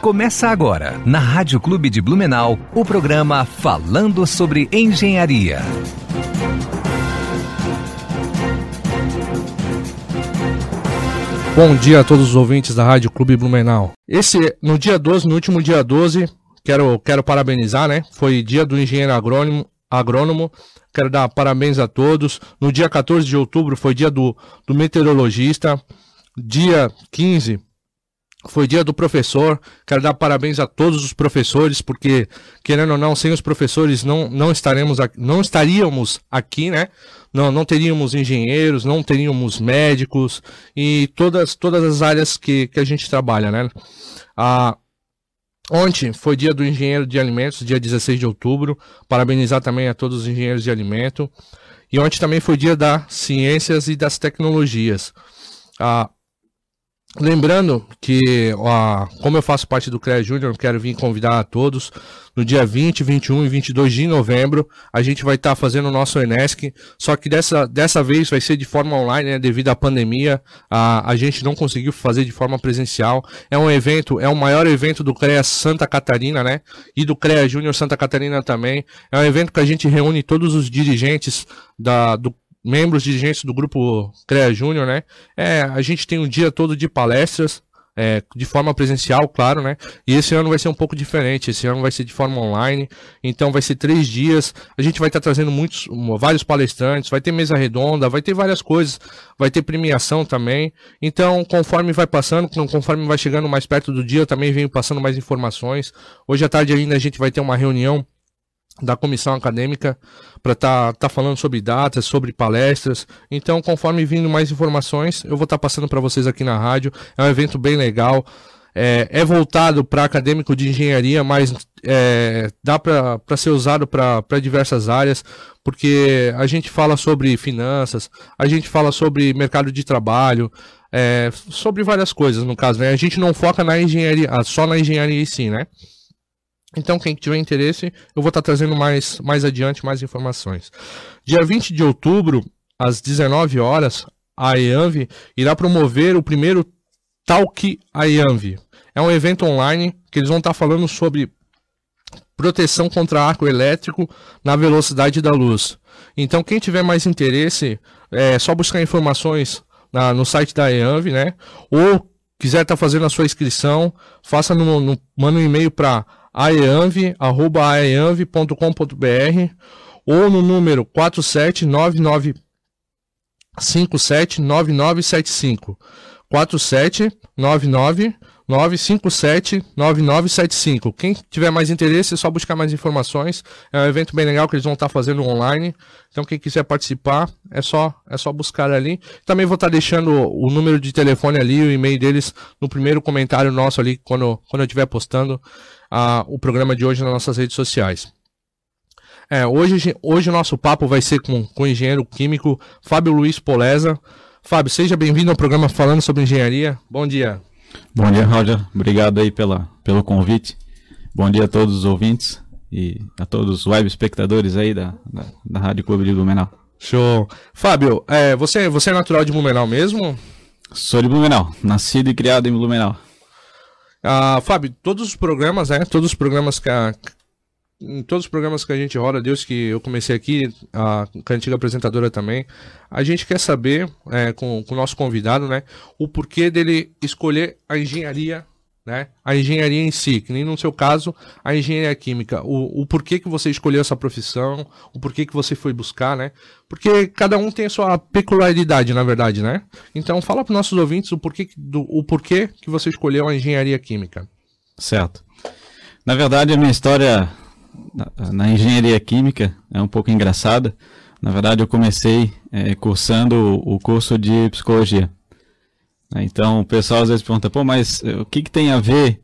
Começa agora, na Rádio Clube de Blumenau, o programa Falando sobre Engenharia. Bom dia a todos os ouvintes da Rádio Clube Blumenau. Esse, no dia 12, no último dia 12, quero, quero parabenizar, né? Foi dia do engenheiro agrônomo, agrônomo. Quero dar parabéns a todos. No dia 14 de outubro foi dia do, do meteorologista. Dia 15 foi dia do professor. Quero dar parabéns a todos os professores, porque, querendo ou não, sem os professores não, não, estaremos, não estaríamos aqui, né? Não, não teríamos engenheiros, não teríamos médicos e todas, todas as áreas que, que a gente trabalha, né? Ah, ontem foi dia do engenheiro de alimentos, dia 16 de outubro. Parabenizar também a todos os engenheiros de alimento. E ontem também foi dia das ciências e das tecnologias. Ah, Lembrando que, ó, como eu faço parte do CREA Júnior, quero vir convidar a todos. No dia 20, 21 e 22 de novembro, a gente vai estar tá fazendo o nosso Enesc. Só que dessa, dessa vez vai ser de forma online, né, devido à pandemia. A, a gente não conseguiu fazer de forma presencial. É um evento, é o maior evento do CREA Santa Catarina, né? E do CREA Júnior Santa Catarina também. É um evento que a gente reúne todos os dirigentes da, do membros dirigentes do grupo CREA Júnior, né? É, a gente tem um dia todo de palestras, é, de forma presencial, claro, né? E esse ano vai ser um pouco diferente. Esse ano vai ser de forma online. Então vai ser três dias. A gente vai estar trazendo muitos, vários palestrantes. Vai ter mesa redonda, vai ter várias coisas. Vai ter premiação também. Então, conforme vai passando, conforme vai chegando mais perto do dia, eu também venho passando mais informações. Hoje à tarde ainda a gente vai ter uma reunião da comissão acadêmica para estar tá, tá falando sobre datas, sobre palestras. Então, conforme vindo mais informações, eu vou estar tá passando para vocês aqui na rádio. É um evento bem legal. É, é voltado para acadêmico de engenharia, mas é, dá para ser usado para diversas áreas, porque a gente fala sobre finanças, a gente fala sobre mercado de trabalho, é, sobre várias coisas, no caso, né? A gente não foca na engenharia, só na engenharia em si, né? Então, quem tiver interesse, eu vou estar trazendo mais, mais adiante mais informações. Dia 20 de outubro, às 19 horas, a EANV irá promover o primeiro Talk EANV. É um evento online que eles vão estar falando sobre proteção contra arco elétrico na velocidade da luz. Então, quem tiver mais interesse, é só buscar informações na, no site da EANV, né? Ou quiser estar fazendo a sua inscrição, faça no, no manda um e-mail para aeanv.com.br ou no número 47995799975. 4799 957-9975. Quem tiver mais interesse, é só buscar mais informações. É um evento bem legal que eles vão estar fazendo online. Então, quem quiser participar, é só, é só buscar ali. Também vou estar deixando o número de telefone ali, o e-mail deles, no primeiro comentário nosso ali, quando, quando eu estiver postando uh, o programa de hoje nas nossas redes sociais. É, hoje, hoje o nosso papo vai ser com, com o engenheiro químico Fábio Luiz Poleza. Fábio, seja bem-vindo ao programa Falando sobre Engenharia. Bom dia. Bom dia, Roger. Obrigado aí pela, pelo convite. Bom dia a todos os ouvintes e a todos os web espectadores aí da, da, da Rádio Clube de Blumenau. Show. Fábio, é, você, você é natural de Blumenau mesmo? Sou de Blumenau, nascido e criado em Blumenau. Ah, Fábio, todos os programas, né? Todos os programas que a, em todos os programas que a gente roda, Deus que eu comecei aqui, a, com a antiga apresentadora também, a gente quer saber, é, com, com o nosso convidado, né, o porquê dele escolher a engenharia, né, a engenharia em si, que nem no seu caso, a engenharia química, o, o porquê que você escolheu essa profissão, o porquê que você foi buscar, né, porque cada um tem a sua peculiaridade, na verdade, né, então fala para os nossos ouvintes o porquê, do, o porquê que você escolheu a engenharia química. Certo. Na verdade, a minha história na, engenharia química é um pouco engraçada. Na verdade, eu comecei é, cursando o curso de psicologia. Então, o pessoal às vezes pergunta, pô, mas eh, o que, que tem a ver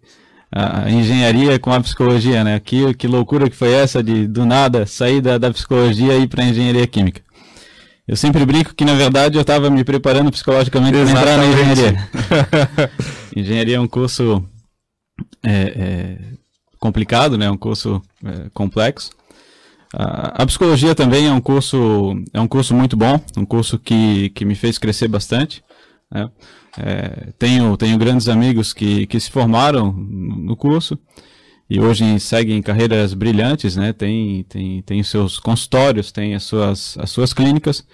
a engenharia com a psicologia, né? Que, que loucura que foi essa de, do nada, sair da, da psicologia e ir para a engenharia química. Eu sempre brinco que, na verdade, eu estava me preparando psicologicamente para entrar na engenharia. engenharia é um curso é, é, complicado, né? Um curso é, complexo. A, a, psicologia também é um curso é um curso muito bom, um curso que, que me fez crescer bastante. Né? É, tenho, tenho grandes amigos que, que se formaram no curso e hoje seguem carreiras brilhantes, né? Tem, tem, tem seus consultórios, tem as suas, as suas clínicas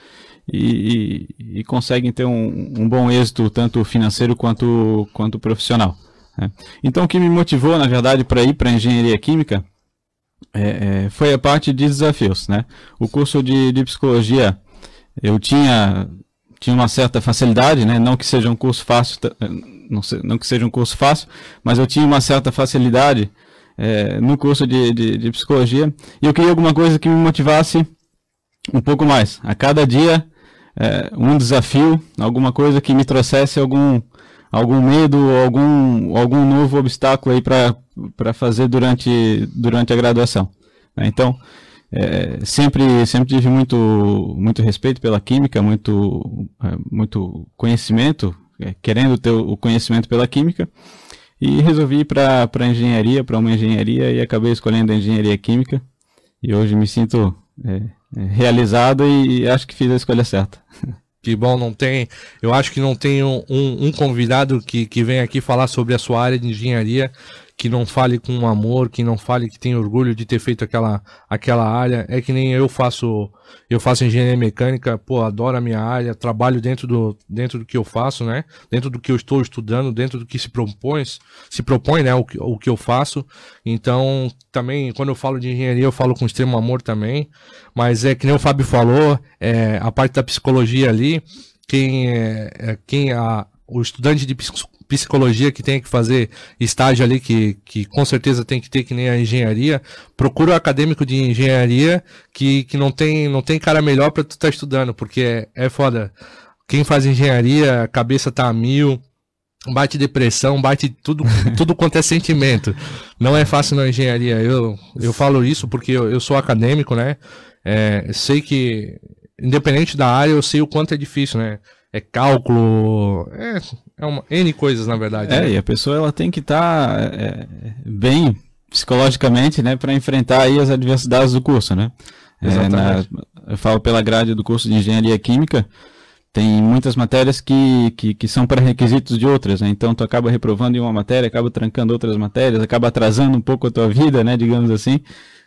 e, e, e conseguem ter um, um, bom êxito tanto financeiro quanto, quanto profissional. Né? Então, o que me motivou, na verdade, para ir para engenharia química é, é, foi a parte de desafios, né? O curso de, de psicologia eu tinha tinha uma certa facilidade, né? Não que seja um curso fácil, não, não que seja um curso fácil, mas eu tinha uma certa facilidade é, no curso de, de, de, psicologia e eu queria alguma coisa que me motivasse um pouco mais. A cada dia é, um desafio, alguma coisa que me trouxesse algum algum medo, algum algum novo obstáculo aí para fazer durante durante a graduação. Né? Então é, sempre sempre tive muito muito respeito pela química, muito é, muito conhecimento, é, querendo ter o conhecimento pela química e resolvi ir para engenharia, para uma engenharia e acabei escolhendo a engenharia química e hoje me sinto é, é, realizado e acho que fiz a escolha certa. Que bom, não tem. Eu acho que não tem um, um, um, convidado que, que vem aqui falar sobre a sua área de engenharia que não fale com amor, que não fale que tem orgulho de ter feito aquela, aquela área. É que nem eu faço, eu faço engenharia mecânica, pô, adoro a minha área, trabalho dentro do, dentro do que eu faço, né? Dentro do que eu estou estudando, dentro do que se propõe, se propõe, né? O, o que eu faço. Então, também, quando eu falo de engenharia, eu falo com extremo amor também. Mas é que nem o Fábio falou, é, a parte da psicologia ali, quem é, é quem a, o estudante de psicologia que tem que fazer estágio ali, que, que com certeza tem que ter que nem a engenharia, procura o acadêmico de engenharia que, que não, tem, não tem cara melhor para tu estar tá estudando, porque é, é foda. Quem faz engenharia, a cabeça tá a mil, bate depressão, bate tudo, tudo quanto é sentimento. Não é fácil na engenharia. Eu, eu falo isso porque eu, eu sou acadêmico, né? É, sei que, independente da área, eu sei o quanto é difícil, né? É cálculo, é, é uma N coisas, na verdade. É, né? e a pessoa ela tem que estar tá, é, bem psicologicamente, né, para enfrentar aí as adversidades do curso, né? É, na, eu falo pela grade do curso de Engenharia Química, tem muitas matérias que, que, que são pré-requisitos de outras, né? Então tu acaba reprovando em uma matéria, acaba trancando outras matérias, acaba atrasando um pouco a tua vida, né, digamos assim.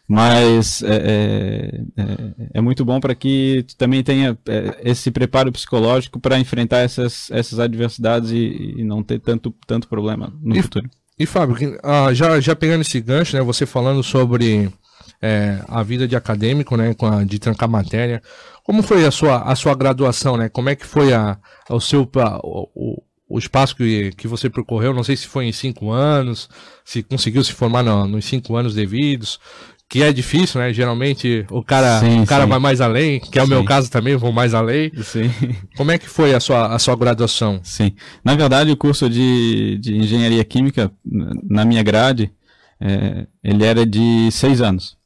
Mas é, é, é, é muito bom para que tu também tenha é, esse preparo psicológico para enfrentar essas, essas adversidades e, e, não ter tanto, tanto problema no e, futuro. E Fábio, ah, já, já pegando esse gancho, né, você falando sobre é, a vida de acadêmico, né, a, de trancar matéria, como foi a sua, a sua graduação, né? Como é que foi a, o seu a, o, o espaço que, que você percorreu? Não sei se foi em cinco anos, se conseguiu se formar no, nos cinco anos devidos que é difícil, né? Geralmente o cara, sim, o cara sim. vai mais além, que é o sim. meu caso também, vou mais além. Sim. Como é que foi a sua, a sua graduação? Sim. Na verdade, o curso de, de engenharia química, na minha grade, é, ele era de seis anos.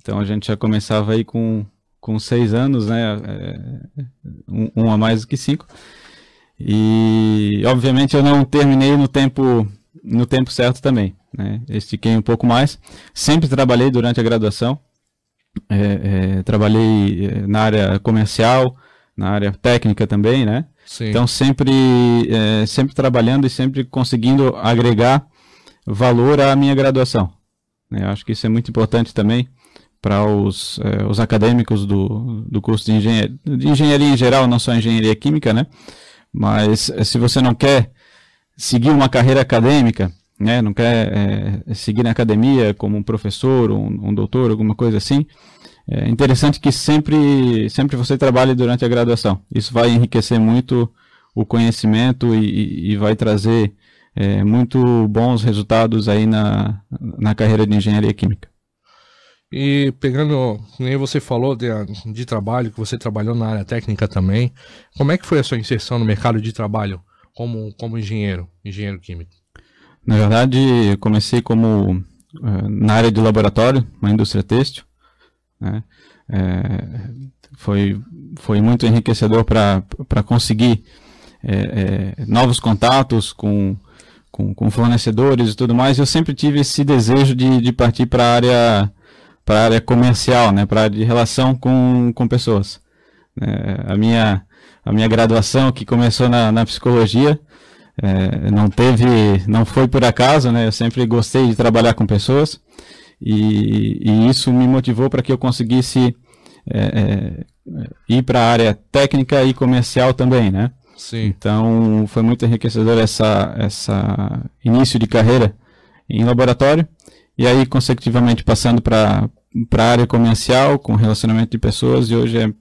Então a gente já começava aí com, com seis anos, né? É, um, um a mais do que cinco. E obviamente eu não terminei no tempo no tempo certo também. Né? Estiquei um pouco mais. Sempre trabalhei durante a graduação. É, é, trabalhei é, na área comercial, na área técnica também, né? Sim. Então sempre, é, sempre trabalhando e sempre conseguindo agregar valor à minha graduação. Né? Eu acho que isso é muito importante também para os, é, os acadêmicos do, do curso de engenharia, de engenharia em geral, não só engenharia química, né? Mas é, se você não quer seguir uma carreira acadêmica, né, não quer é, seguir na academia como um professor, um, um doutor, alguma coisa assim, é interessante que sempre, sempre você trabalhe durante a graduação. Isso vai enriquecer muito o conhecimento e, e vai trazer é, muito bons resultados aí na, na carreira de engenharia química. E pegando, nem você falou de, de trabalho, que você trabalhou na área técnica também, como é que foi a sua inserção no mercado de trabalho? Como, como engenheiro, engenheiro químico? Na verdade, eu comecei como uh, na área de laboratório, uma indústria têxtil. Né? É, foi, foi muito enriquecedor para conseguir é, é, novos contatos com, com, com, fornecedores e tudo mais. Eu sempre tive esse desejo de, de partir para a área para área comercial, né, para de relação com, com pessoas. É, a minha a minha graduação que começou na, na psicologia. É, não teve, não foi por acaso, né? Eu sempre gostei de trabalhar com pessoas e, e isso me motivou para que eu conseguisse é, é, ir para a área técnica e comercial também, né? Sim. Então foi muito enriquecedor essa, essa início de carreira em laboratório e aí consecutivamente passando para para a área comercial com relacionamento de pessoas e hoje é,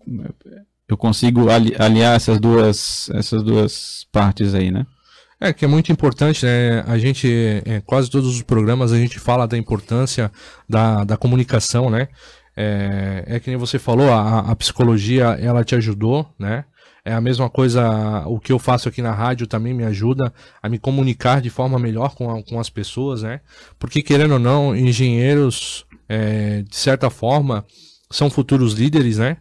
eu consigo ali, aliar essas duas essas duas partes aí, né? É que é muito importante, né? A gente, é, quase todos os programas a gente fala da importância da, da comunicação, né? É, é que nem você falou, a, a psicologia ela te ajudou, né? É a mesma coisa, o que eu faço aqui na rádio também me ajuda a me comunicar de forma melhor com, a, com as pessoas, né? Porque, querendo ou não, engenheiros, é, de certa forma, são futuros líderes, né?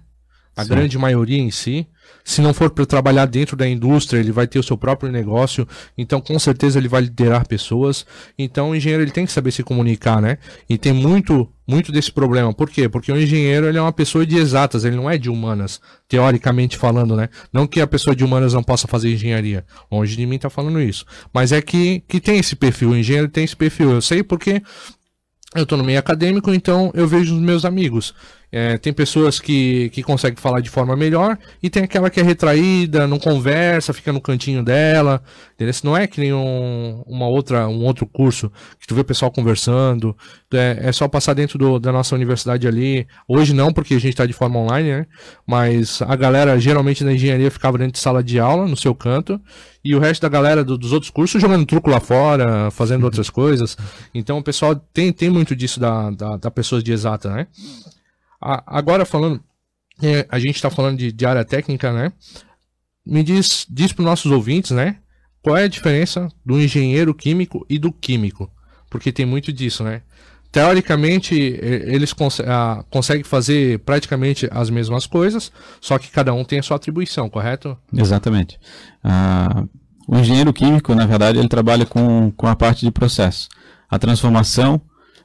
A Sim. grande maioria em si. Se não for para trabalhar dentro da indústria, ele vai ter o seu próprio negócio, então com certeza ele vai liderar pessoas. Então o engenheiro ele tem que saber se comunicar, né? E tem muito muito desse problema. Por quê? Porque o engenheiro ele é uma pessoa de exatas, ele não é de humanas, teoricamente falando, né? Não que a pessoa de humanas não possa fazer engenharia. Longe de mim tá falando isso. Mas é que, que tem esse perfil, o engenheiro tem esse perfil. Eu sei porque eu estou no meio acadêmico, então eu vejo os meus amigos. É, tem pessoas que, que conseguem falar de forma melhor e tem aquela que é retraída, não conversa, fica no cantinho dela. Entendeu? Não é que nem um, uma outra, um outro curso que tu vê o pessoal conversando. É, é só passar dentro do, da nossa universidade ali. Hoje não, porque a gente está de forma online, né? Mas a galera geralmente na engenharia ficava dentro de sala de aula, no seu canto. E o resto da galera do, dos outros cursos jogando truco lá fora, fazendo outras coisas. Então o pessoal tem, tem muito disso da, da, da pessoas de exata, né? Agora falando, é, a gente está falando de, de, área técnica, né? Me diz, diz para os nossos ouvintes, né? Qual é a diferença do engenheiro químico e do químico? Porque tem muito disso, né? Teoricamente, eles cons ah, conseguem fazer praticamente as mesmas coisas, só que cada um tem a sua atribuição, correto? Exatamente. Ah, o engenheiro químico, na verdade, ele trabalha com, com a parte de processo. A transformação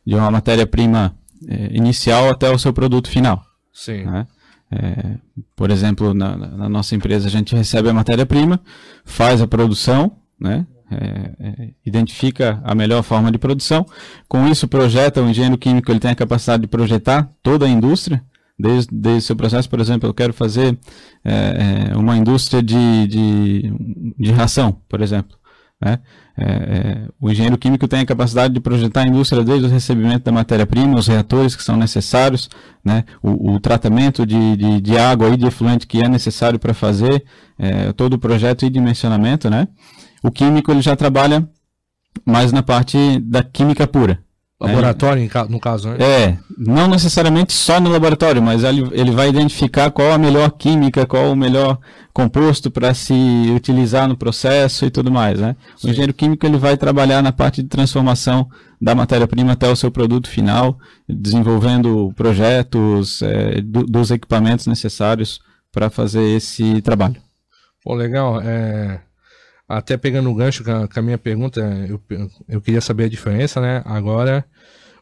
de uma matéria-prima é, inicial até o seu produto final. Sim. Né? É, por exemplo, na, na, nossa empresa a gente recebe a matéria-prima, faz a produção, né? É, é, identifica a melhor forma de produção. Com isso, projeta, o engenheiro químico ele tem a capacidade de projetar toda a indústria, desde, desde o seu processo, por exemplo, eu quero fazer é, é, uma indústria de, de, de ração, por exemplo. Né? É, é, o engenheiro químico tem a capacidade de projetar a indústria desde o recebimento da matéria-prima, os reatores que são necessários, né? o, o tratamento de, de, de, água e de efluente que é necessário para fazer é, todo o projeto e dimensionamento. Né? O químico ele já trabalha mais na parte da química pura. Laboratório, é, no caso, né? É, não necessariamente só no laboratório, mas ele, ele vai identificar qual a melhor química, qual o melhor composto para se utilizar no processo e tudo mais, né? Sim. O engenheiro químico ele vai trabalhar na parte de transformação da matéria-prima até o seu produto final, desenvolvendo projetos é, do, dos equipamentos necessários para fazer esse trabalho. Pô, legal. É, até pegando o gancho com a, minha pergunta, eu, eu queria saber a diferença, né? Agora,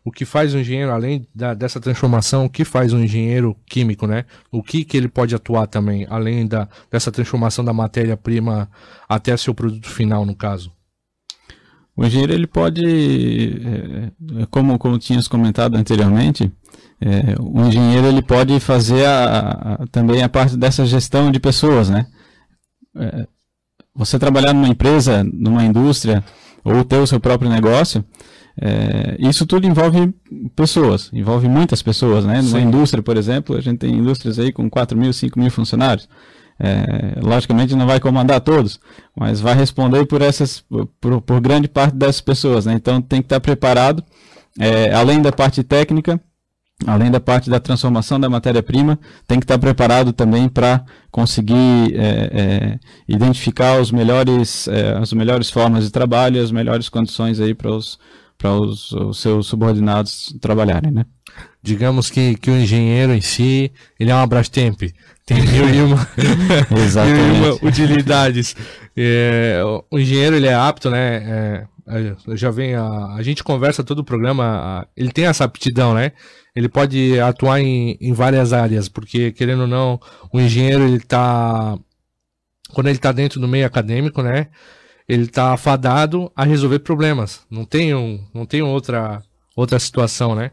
o que faz um engenheiro, além da, dessa transformação, o que faz um engenheiro químico, né? O que, que ele pode atuar também, além da, dessa transformação da matéria-prima até seu produto final, no caso? O engenheiro, ele pode, é, como, como tínhamos comentado anteriormente, é, o engenheiro ele pode fazer a, a, também a parte dessa gestão de pessoas, né? É, você trabalhar numa empresa, numa indústria, ou ter o seu próprio negócio, é, isso tudo envolve pessoas, envolve muitas pessoas, né? Numa Sim. indústria, por exemplo, a gente tem indústrias aí com 4 mil, 5 mil funcionários. É, logicamente não vai comandar todos, mas vai responder por essas, por, por grande parte dessas pessoas, né? Então tem que estar preparado, é, além da parte técnica, além da parte da transformação da matéria-prima, tem que estar preparado também para conseguir é, é, identificar os melhores, é, as melhores formas de trabalho, as melhores condições aí para os para os, os, seus subordinados trabalharem, né? Digamos que, que o engenheiro em si, ele é uma Brastemp, tem mil e uma, mil e uma utilidades. É, o engenheiro, ele é apto, né? É, já vem a, a gente conversa todo o programa, a, ele tem essa aptidão, né? ele pode atuar em, em várias áreas, porque, querendo ou não, o engenheiro ele está quando ele está dentro do meio acadêmico, né? Ele está afadado a resolver problemas. Não tem, um, não tem outra, outra situação, né?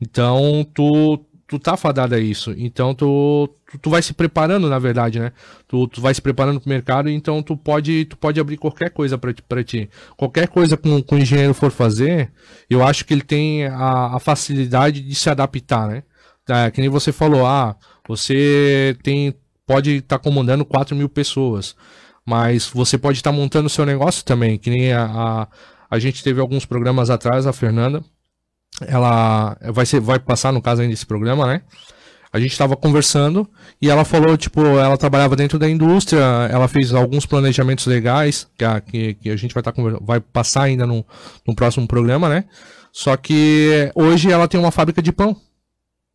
Então, tu, tu tá fadado a isso. Então, tu, tu, tu, vai se preparando, na verdade, né? Tu, tu vai se preparando pro mercado, então tu pode, tu pode abrir qualquer coisa para ti. Qualquer coisa que o engenheiro for fazer, eu acho que ele tem a, a facilidade de se adaptar, né? É, que nem você falou, ah, você tem pode estar tá comandando 4 mil pessoas, mas você pode estar tá montando o seu negócio também, que nem a, a, a gente teve alguns programas atrás, a Fernanda, ela vai, ser, vai passar no caso ainda esse programa, né? A gente estava conversando e ela falou, tipo, ela trabalhava dentro da indústria, ela fez alguns planejamentos legais, que a, que, que a gente vai, tá, vai passar ainda no, no próximo programa, né? Só que hoje ela tem uma fábrica de pão.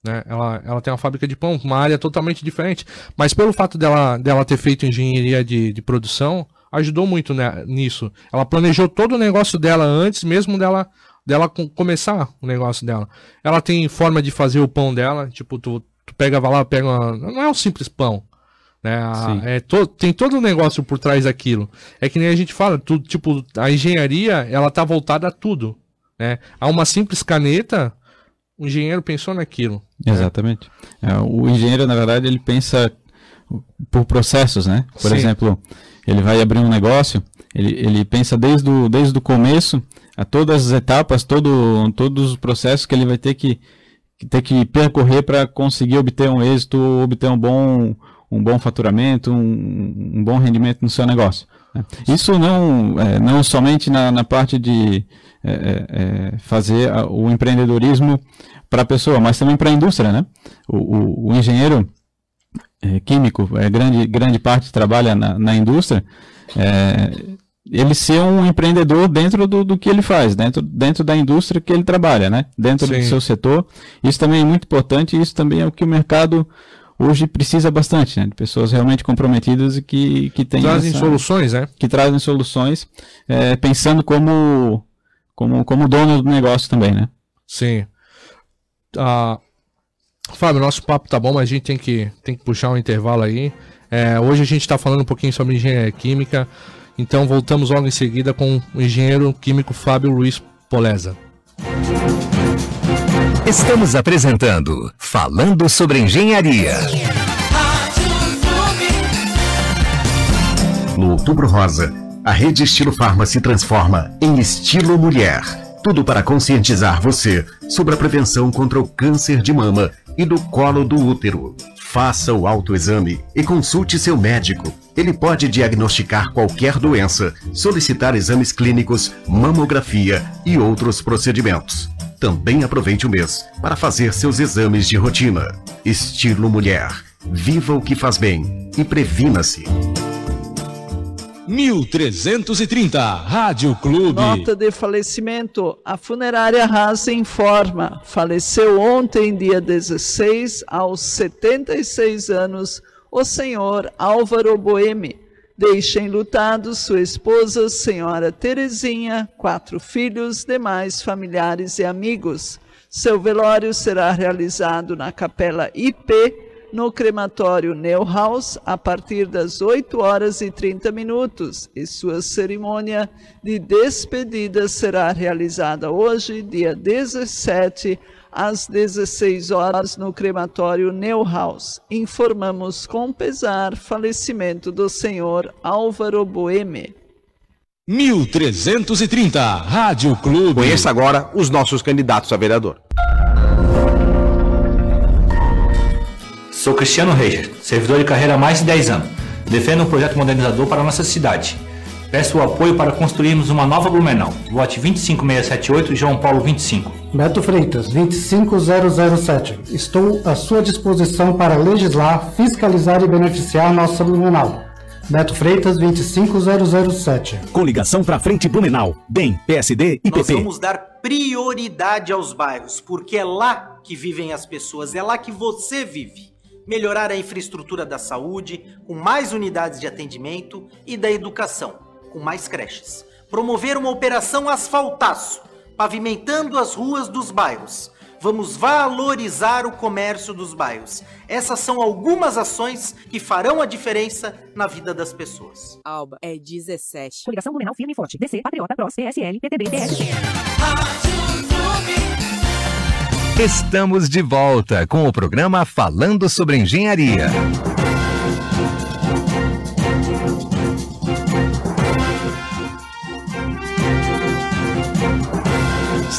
Né? Ela, ela tem uma fábrica de pão, uma área totalmente diferente. Mas pelo fato dela, dela ter feito engenharia de, de produção, ajudou muito né, nisso. Ela planejou todo o negócio dela antes mesmo dela dela começar o negócio dela. Ela tem forma de fazer o pão dela, tipo, tu, tu pega, vai lá, pega uma, Não é um simples pão. Né? A, é to, tem todo o um negócio por trás daquilo. É que nem a gente fala, tu, tipo, a engenharia, ela tá voltada a tudo. Né? A uma simples caneta, o engenheiro pensou naquilo. Né? Exatamente. É, o engenheiro, na verdade, ele pensa por processos, né? Por Sim. exemplo, ele vai abrir um negócio, ele, ele pensa desde o, desde o começo a todas as etapas, todo, todos os processos que ele vai ter que, ter que percorrer para conseguir obter um êxito, obter um bom, um bom faturamento, um, um bom rendimento no seu negócio. Né? Isso não, é, não somente na, na parte de é, é, é fazer o empreendedorismo para a pessoa, mas também para a indústria. Né? O, o, o engenheiro é, químico, é, grande, grande parte trabalha na, na indústria, é, ele ser um empreendedor dentro do, do que ele faz, dentro, dentro da indústria que ele trabalha, né? Dentro Sim. do seu setor. Isso também é muito importante e isso também é o que o mercado hoje precisa bastante, né? De pessoas realmente comprometidas e que, que têm Trazem essa, soluções, né? Que trazem soluções, é, pensando como, como, como dono do negócio também, né? Sim. Ah, Fábio, nosso papo tá bom, mas a gente tem que, tem que puxar um intervalo aí. É, hoje a gente está falando um pouquinho sobre engenharia química. Então voltamos logo em seguida com o engenheiro químico Fábio Luiz Poleza. Estamos apresentando Falando sobre Engenharia. No Outubro Rosa, a rede Estilo Farma se transforma em Estilo Mulher. Tudo para conscientizar você sobre a prevenção contra o câncer de mama e do colo do útero. Faça o autoexame e consulte seu médico. Ele pode diagnosticar qualquer doença, solicitar exames clínicos, mamografia e outros procedimentos. Também aproveite o mês para fazer seus exames de rotina. Estilo Mulher. Viva o que faz bem e previna-se. 1330, Rádio Clube. Nota de falecimento. A funerária Haas informa. Faleceu ontem, dia 16, aos 76 anos, o senhor Álvaro Boeme. Deixa enlutados sua esposa, senhora Terezinha, quatro filhos, demais familiares e amigos. Seu velório será realizado na Capela IP no crematório Neuhaus a partir das 8 horas e 30 minutos e sua cerimônia de despedida será realizada hoje, dia 17, às 16 horas no crematório Neuhaus. Informamos com pesar falecimento do senhor Álvaro Boeme. 1330 Rádio Clube. Conheça agora os nossos candidatos a vereador. Sou Cristiano Reicher, servidor de carreira há mais de 10 anos. Defendo um projeto modernizador para a nossa cidade. Peço o apoio para construirmos uma nova Blumenau. Vote 25678 João Paulo 25. Beto Freitas, 25007. Estou à sua disposição para legislar, fiscalizar e beneficiar nossa Blumenau. Beto Freitas, 25007. Coligação para frente Blumenau. DEM, PSD e PP. Nós vamos dar prioridade aos bairros, porque é lá que vivem as pessoas, é lá que você vive melhorar a infraestrutura da saúde, com mais unidades de atendimento e da educação, com mais creches. Promover uma operação asfaltaço, pavimentando as ruas dos bairros. vamos valorizar o comércio dos bairros. Essas são algumas ações que farão a diferença na vida das pessoas. Alba é 17. Coligação Blumenau firme e forte. DC, Patriota, PROS, PSL, PTB, PS. Estamos de volta com o programa Falando sobre Engenharia.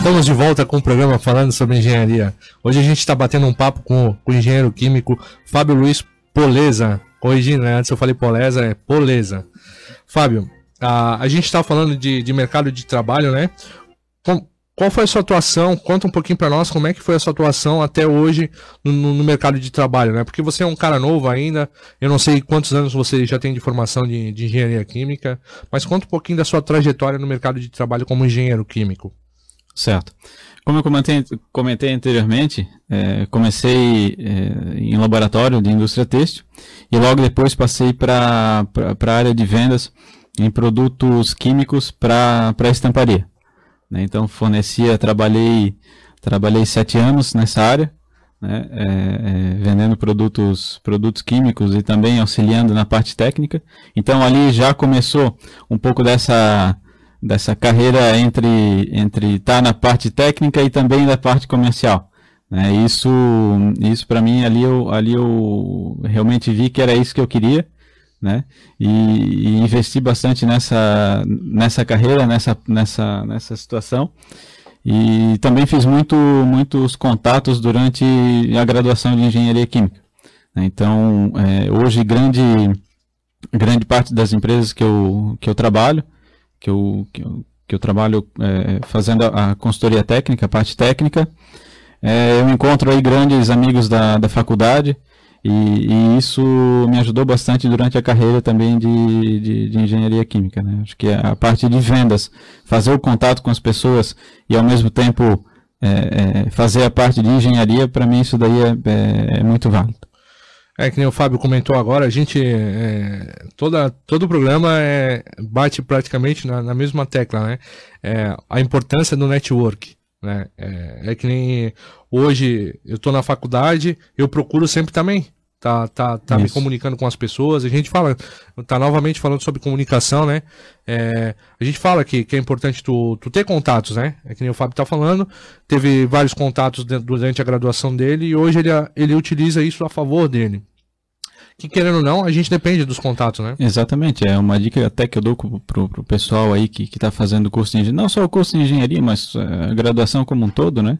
Estamos de volta com o programa falando sobre engenharia. Hoje a gente está batendo um papo com, com, o engenheiro químico Fábio Luiz Poleza. Corrigindo, né? Antes eu falei Poleza, é Poleza. Fábio, a, a gente está falando de, de mercado de trabalho, né? Com, qual foi a sua atuação? Conta um pouquinho para nós como é que foi a sua atuação até hoje no, no, mercado de trabalho, né? Porque você é um cara novo ainda, eu não sei quantos anos você já tem de formação de, de engenharia química, mas conta um pouquinho da sua trajetória no mercado de trabalho como engenheiro químico. Certo. Como eu comentei, comentei anteriormente, é, comecei é, em laboratório de indústria têxtil e logo depois passei para a área de vendas em produtos químicos para estamparia. Né? Então fornecia, trabalhei, trabalhei sete anos nessa área, né? é, é, vendendo produtos, produtos químicos e também auxiliando na parte técnica. Então ali já começou um pouco dessa dessa carreira entre entre estar tá na parte técnica e também da parte comercial. Né? Isso isso para mim ali eu ali eu realmente vi que era isso que eu queria, né? E, e investi bastante nessa nessa carreira, nessa nessa nessa situação. E também fiz muito muitos contatos durante a graduação de engenharia química. Né? Então é, hoje grande grande parte das empresas que eu que eu trabalho que eu, que eu, que eu trabalho é, fazendo a consultoria técnica, a parte técnica. É, eu encontro aí grandes amigos da, da faculdade e, e, isso me ajudou bastante durante a carreira também de, de, de, engenharia química. Né? Acho que a parte de vendas, fazer o contato com as pessoas e ao mesmo tempo é, é fazer a parte de engenharia, para mim isso daí é, é, é muito válido. É que nem o Fábio comentou agora, a gente. É, toda, todo o programa é, bate praticamente na, na mesma tecla, né? É, a importância do network. Né? É, é que nem hoje eu estou na faculdade, eu procuro sempre também tá, tá, tá me comunicando com as pessoas. A gente fala, tá novamente falando sobre comunicação, né? É, a gente fala que, que é importante tu, tu ter contatos, né? É que nem o Fábio tá falando, teve vários contatos durante a graduação dele e hoje ele, ele utiliza isso a favor dele. Que querendo ou não, a gente depende dos contatos, né? Exatamente, é uma dica até que eu dou pro, pro pessoal aí que, que tá fazendo o curso de engenharia, não só o curso de engenharia, mas é, a graduação como um todo, né?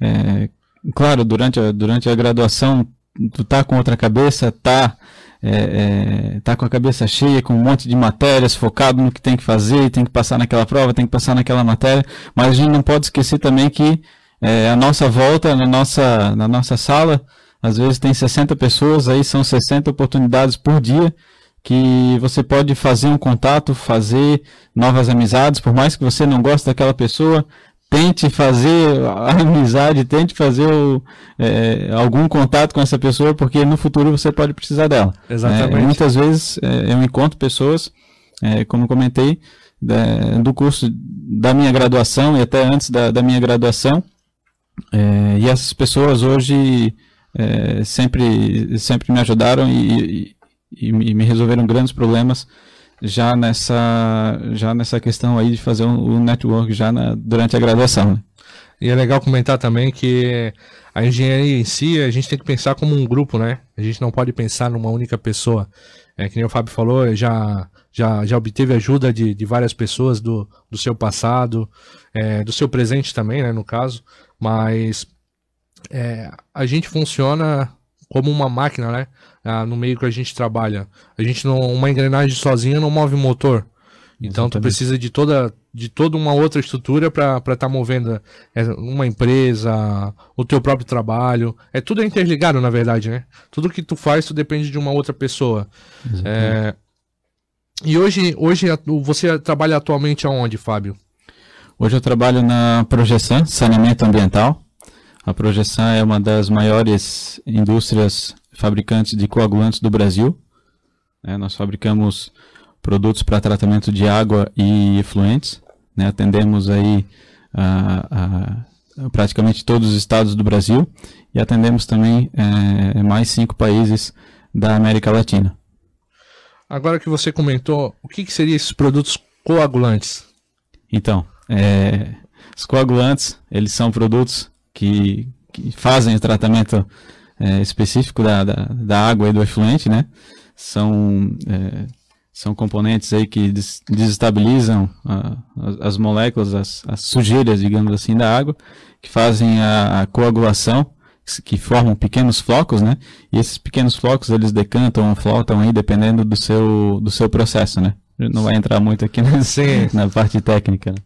É, claro, durante a, durante a graduação tu tá com outra cabeça, tá, é, é, tá com a cabeça cheia, com um monte de matérias, focado no que tem que fazer, tem que passar naquela prova, tem que passar naquela matéria, mas a gente não pode esquecer também que é, a nossa volta, na nossa, na nossa sala, às vezes tem 60 pessoas, aí são 60 oportunidades por dia, que você pode fazer um contato, fazer novas amizades, por mais que você não goste daquela pessoa, tente fazer a amizade, tente fazer o, é, algum contato com essa pessoa, porque no futuro você pode precisar dela. Exatamente. É, muitas vezes é, eu encontro pessoas, é, como comentei, da, do curso da minha graduação e até antes da, da minha graduação, é, e essas pessoas hoje é, sempre, sempre me ajudaram e, e, e me resolveram grandes problemas já nessa, já nessa questão aí de fazer o um, um network já na, durante a graduação. Né? E é legal comentar também que a engenharia em si, a gente tem que pensar como um grupo, né? A gente não pode pensar numa única pessoa. É que nem o Fábio falou, já, já, já obteve ajuda de, de várias pessoas do, do seu passado, é, do seu presente também, né, no caso. Mas é, a gente funciona como uma máquina, né? Ah, no meio que a gente trabalha. A gente não, uma engrenagem sozinha não move motor. Então Exatamente. tu precisa de toda de toda uma outra estrutura para estar tá movendo é, uma empresa, o teu próprio trabalho. É tudo interligado, na verdade, né? Tudo que tu faz, tu depende de uma outra pessoa. É... E hoje, hoje você trabalha atualmente aonde, Fábio? Hoje eu trabalho na Projeção Saneamento Ambiental. A Projeção é uma das maiores indústrias fabricantes de coagulantes do Brasil. É, nós fabricamos produtos para tratamento de água e efluentes. Né? Atendemos aí a, a praticamente todos os estados do Brasil e atendemos também é, mais cinco países da América Latina. Agora que você comentou, o que, que seriam esses produtos coagulantes? Então, é, os coagulantes, eles são produtos que, que fazem o tratamento é, específico da, da, da, água e do efluente, né? São, é, são componentes aí que des desestabilizam a, as, as, moléculas, as, as, sujeiras, digamos assim, da água, que fazem a, a coagulação, que formam pequenos flocos, né? E esses pequenos flocos eles decantam ou flotam aí dependendo do seu, do seu processo, né? Não vai entrar muito aqui na, na parte técnica. Né?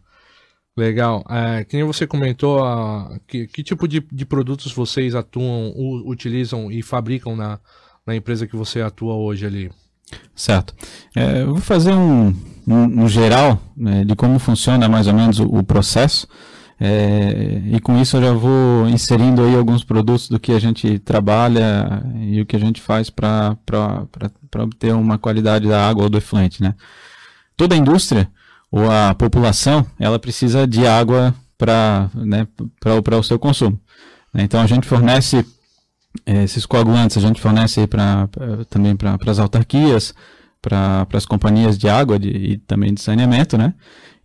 Legal. É, você comentou, uh, que, que tipo de, de produtos vocês atuam, u, utilizam e fabricam na, na empresa que você atua hoje ali? Certo. É, eu vou fazer um, um, um geral né, de como funciona mais ou menos o, o processo. É, e com isso eu já vou inserindo aí alguns produtos do que a gente trabalha e o que a gente faz para obter uma qualidade da água ou do efluente. Né? Toda a indústria ou a população ela precisa de água para né, o seu consumo. Então a gente fornece é, esses coagulantes, a gente fornece pra também para as autarquias, para as companhias de água de, e também de saneamento, né?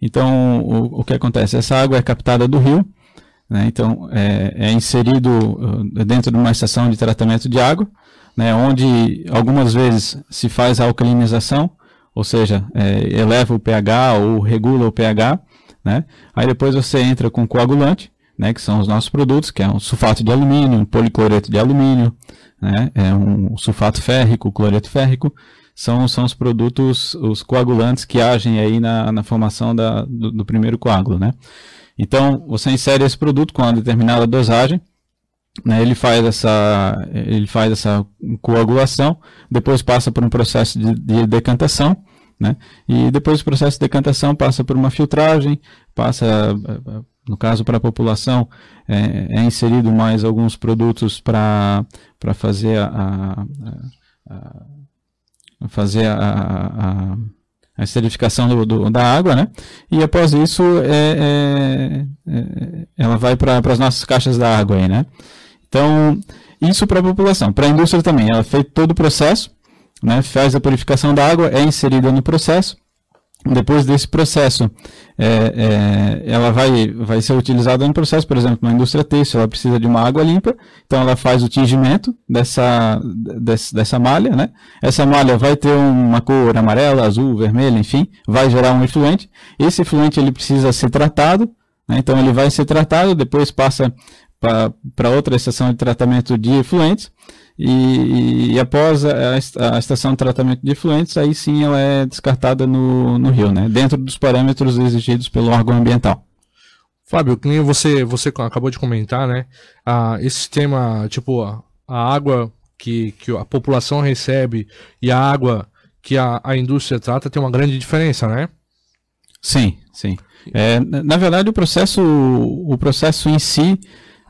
Então, o, o que acontece? Essa água é captada do rio, né? então é, é, inserido uh, dentro de uma estação de tratamento de água, né? onde algumas vezes se faz a alcalinização, ou seja, é, eleva o pH ou regula o pH, né? aí depois você entra com coagulante, né? que são os nossos produtos, que é um sulfato de alumínio, um policloreto de alumínio, né? é um sulfato férrico, cloreto férrico, são, são os produtos, os coagulantes que agem aí na, na formação da, do, do, primeiro coágulo, né? Então, você insere esse produto com uma determinada dosagem, né, ele, faz essa, ele faz essa coagulação, depois passa por um processo de, de decantação, né? E depois do processo de decantação passa por uma filtragem, passa, no caso para a população, é, é, inserido mais alguns produtos para fazer a, a, a fazer a, a esterificação do, do, da água, né? E após isso, é, é, é ela vai para as nossas caixas da água aí, né? Então, isso para a população. Para a indústria também, ela fez todo o processo, né? Faz a purificação da água, é inserida no processo, depois desse processo, é, é, ela vai, vai ser utilizada no processo, por exemplo, na indústria têxtil, ela precisa de uma água limpa, então ela faz o tingimento dessa, dessa, dessa malha, né? Essa malha vai ter uma cor amarela, azul, vermelha, enfim, vai gerar um efluente. Esse efluente ele precisa ser tratado, né? então ele vai ser tratado, depois passa para outra estação de tratamento de efluentes, e, e após a, a, estação de tratamento de efluentes, aí sim ela é descartada no, no rio, né? dentro dos parâmetros exigidos pelo órgão ambiental. Fábio, que você, você acabou de comentar, né? Ah, esse sistema, tipo, a, a água que, que a população recebe e a água que a, a indústria trata tem uma grande diferença, né? Sim, sim. É, na verdade, o processo, o processo em si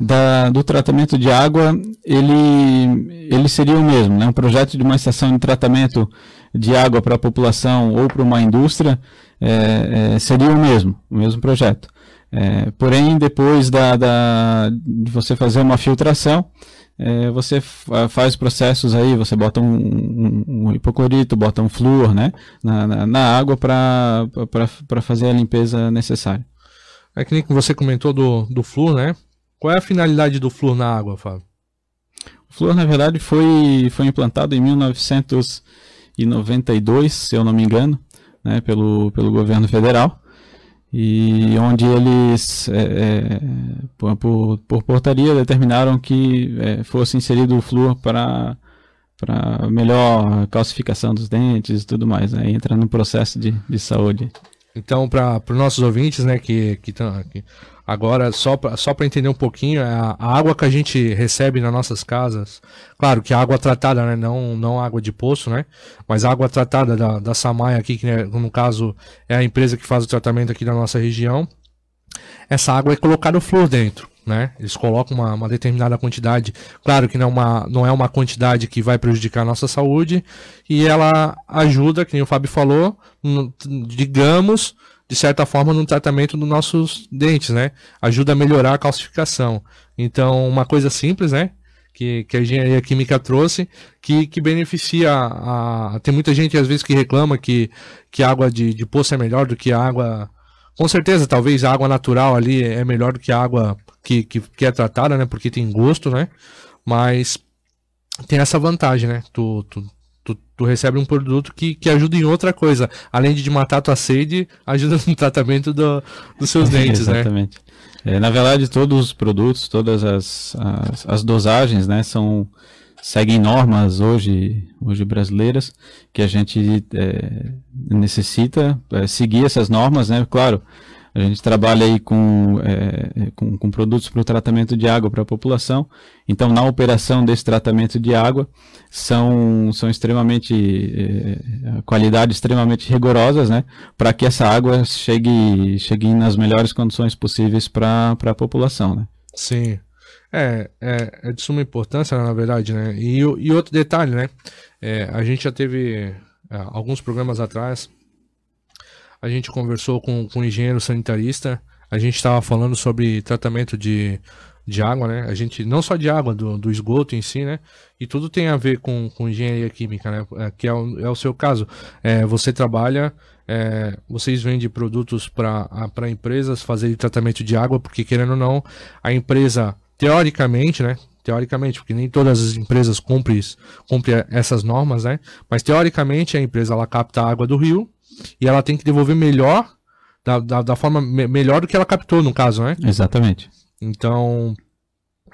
da, do tratamento de água, ele, ele seria o mesmo, né? um projeto de uma estação de tratamento de água para a população ou para uma indústria é, é, seria o mesmo, o mesmo projeto. É, porém, depois da, da, de você fazer uma filtração, é, você faz processos aí, você bota um, um, um hipoclorito, bota um flúor né, na, na, na água para fazer a limpeza necessária. É que nem que você comentou do, do flúor, né? Qual é a finalidade do flúor na água, Fábio? O flúor, na verdade, foi, foi implantado em 1992, se eu não me engano, né, pelo, pelo governo federal, e onde eles, é, é, por, por, por, portaria, determinaram que é, fosse inserido o flúor para para melhor calcificação dos dentes e tudo mais, né? entra no processo de, de saúde. Então, para os nossos ouvintes, né, que, que, que Agora, só para só entender um pouquinho, é a, a, água que a gente recebe nas nossas casas, claro que água tratada, né? Não, não água de poço, né? Mas água tratada da, da Samai aqui, que né, no caso é a empresa que faz o tratamento aqui da nossa região. Essa água é colocada o flúor dentro, né? Eles colocam uma, uma, determinada quantidade, claro que não, é uma, não é uma quantidade que vai prejudicar a nossa saúde, e ela ajuda, que nem o Fábio falou, digamos, de certa forma, no tratamento dos nossos dentes, né? Ajuda a melhorar a calcificação. Então, uma coisa simples, né? Que, que a engenharia química trouxe, que, que beneficia a, a, Tem muita gente, às vezes, que reclama que, que água de, de poço é melhor do que água. Com certeza, talvez a água natural ali é melhor do que a água que, que, que é tratada, né? Porque tem gosto, né? Mas tem essa vantagem, né? Tu, tu, tu, tu, recebe um produto que, que ajuda em outra coisa. Além de matar tua sede, ajuda no tratamento do, dos seus dentes, né? Exatamente. É, na verdade, todos os produtos, todas as, as, as, dosagens, né, são seguem normas hoje, hoje brasileiras que a gente é, necessita é, seguir essas normas, né? Claro, a gente trabalha aí com, é, com, com, produtos para o tratamento de água para a população. Então, na operação desse tratamento de água, são, são extremamente, é, qualidades extremamente rigorosas, né? Para que essa água chegue, chegue nas melhores condições possíveis para a população, né? Sim. É, é, é, de suma importância, na verdade, né? E, e outro detalhe, né? É, a gente já teve é, alguns programas atrás a gente conversou com, com um engenheiro sanitarista, a gente estava falando sobre tratamento de, de água, né? A gente, não só de água, do, do esgoto em si, né? E tudo tem a ver com, com engenharia química, né? É, que é o, é o seu caso. É, você trabalha, é, vocês vendem produtos para empresas fazerem tratamento de água, porque querendo ou não, a empresa, teoricamente, né? Teoricamente, porque nem todas as empresas cumprem, cumprem essas normas, né? Mas teoricamente a empresa ela capta a água do rio e ela tem que devolver melhor, da, da, da forma me, melhor do que ela captou, no caso, né? Exatamente. Então,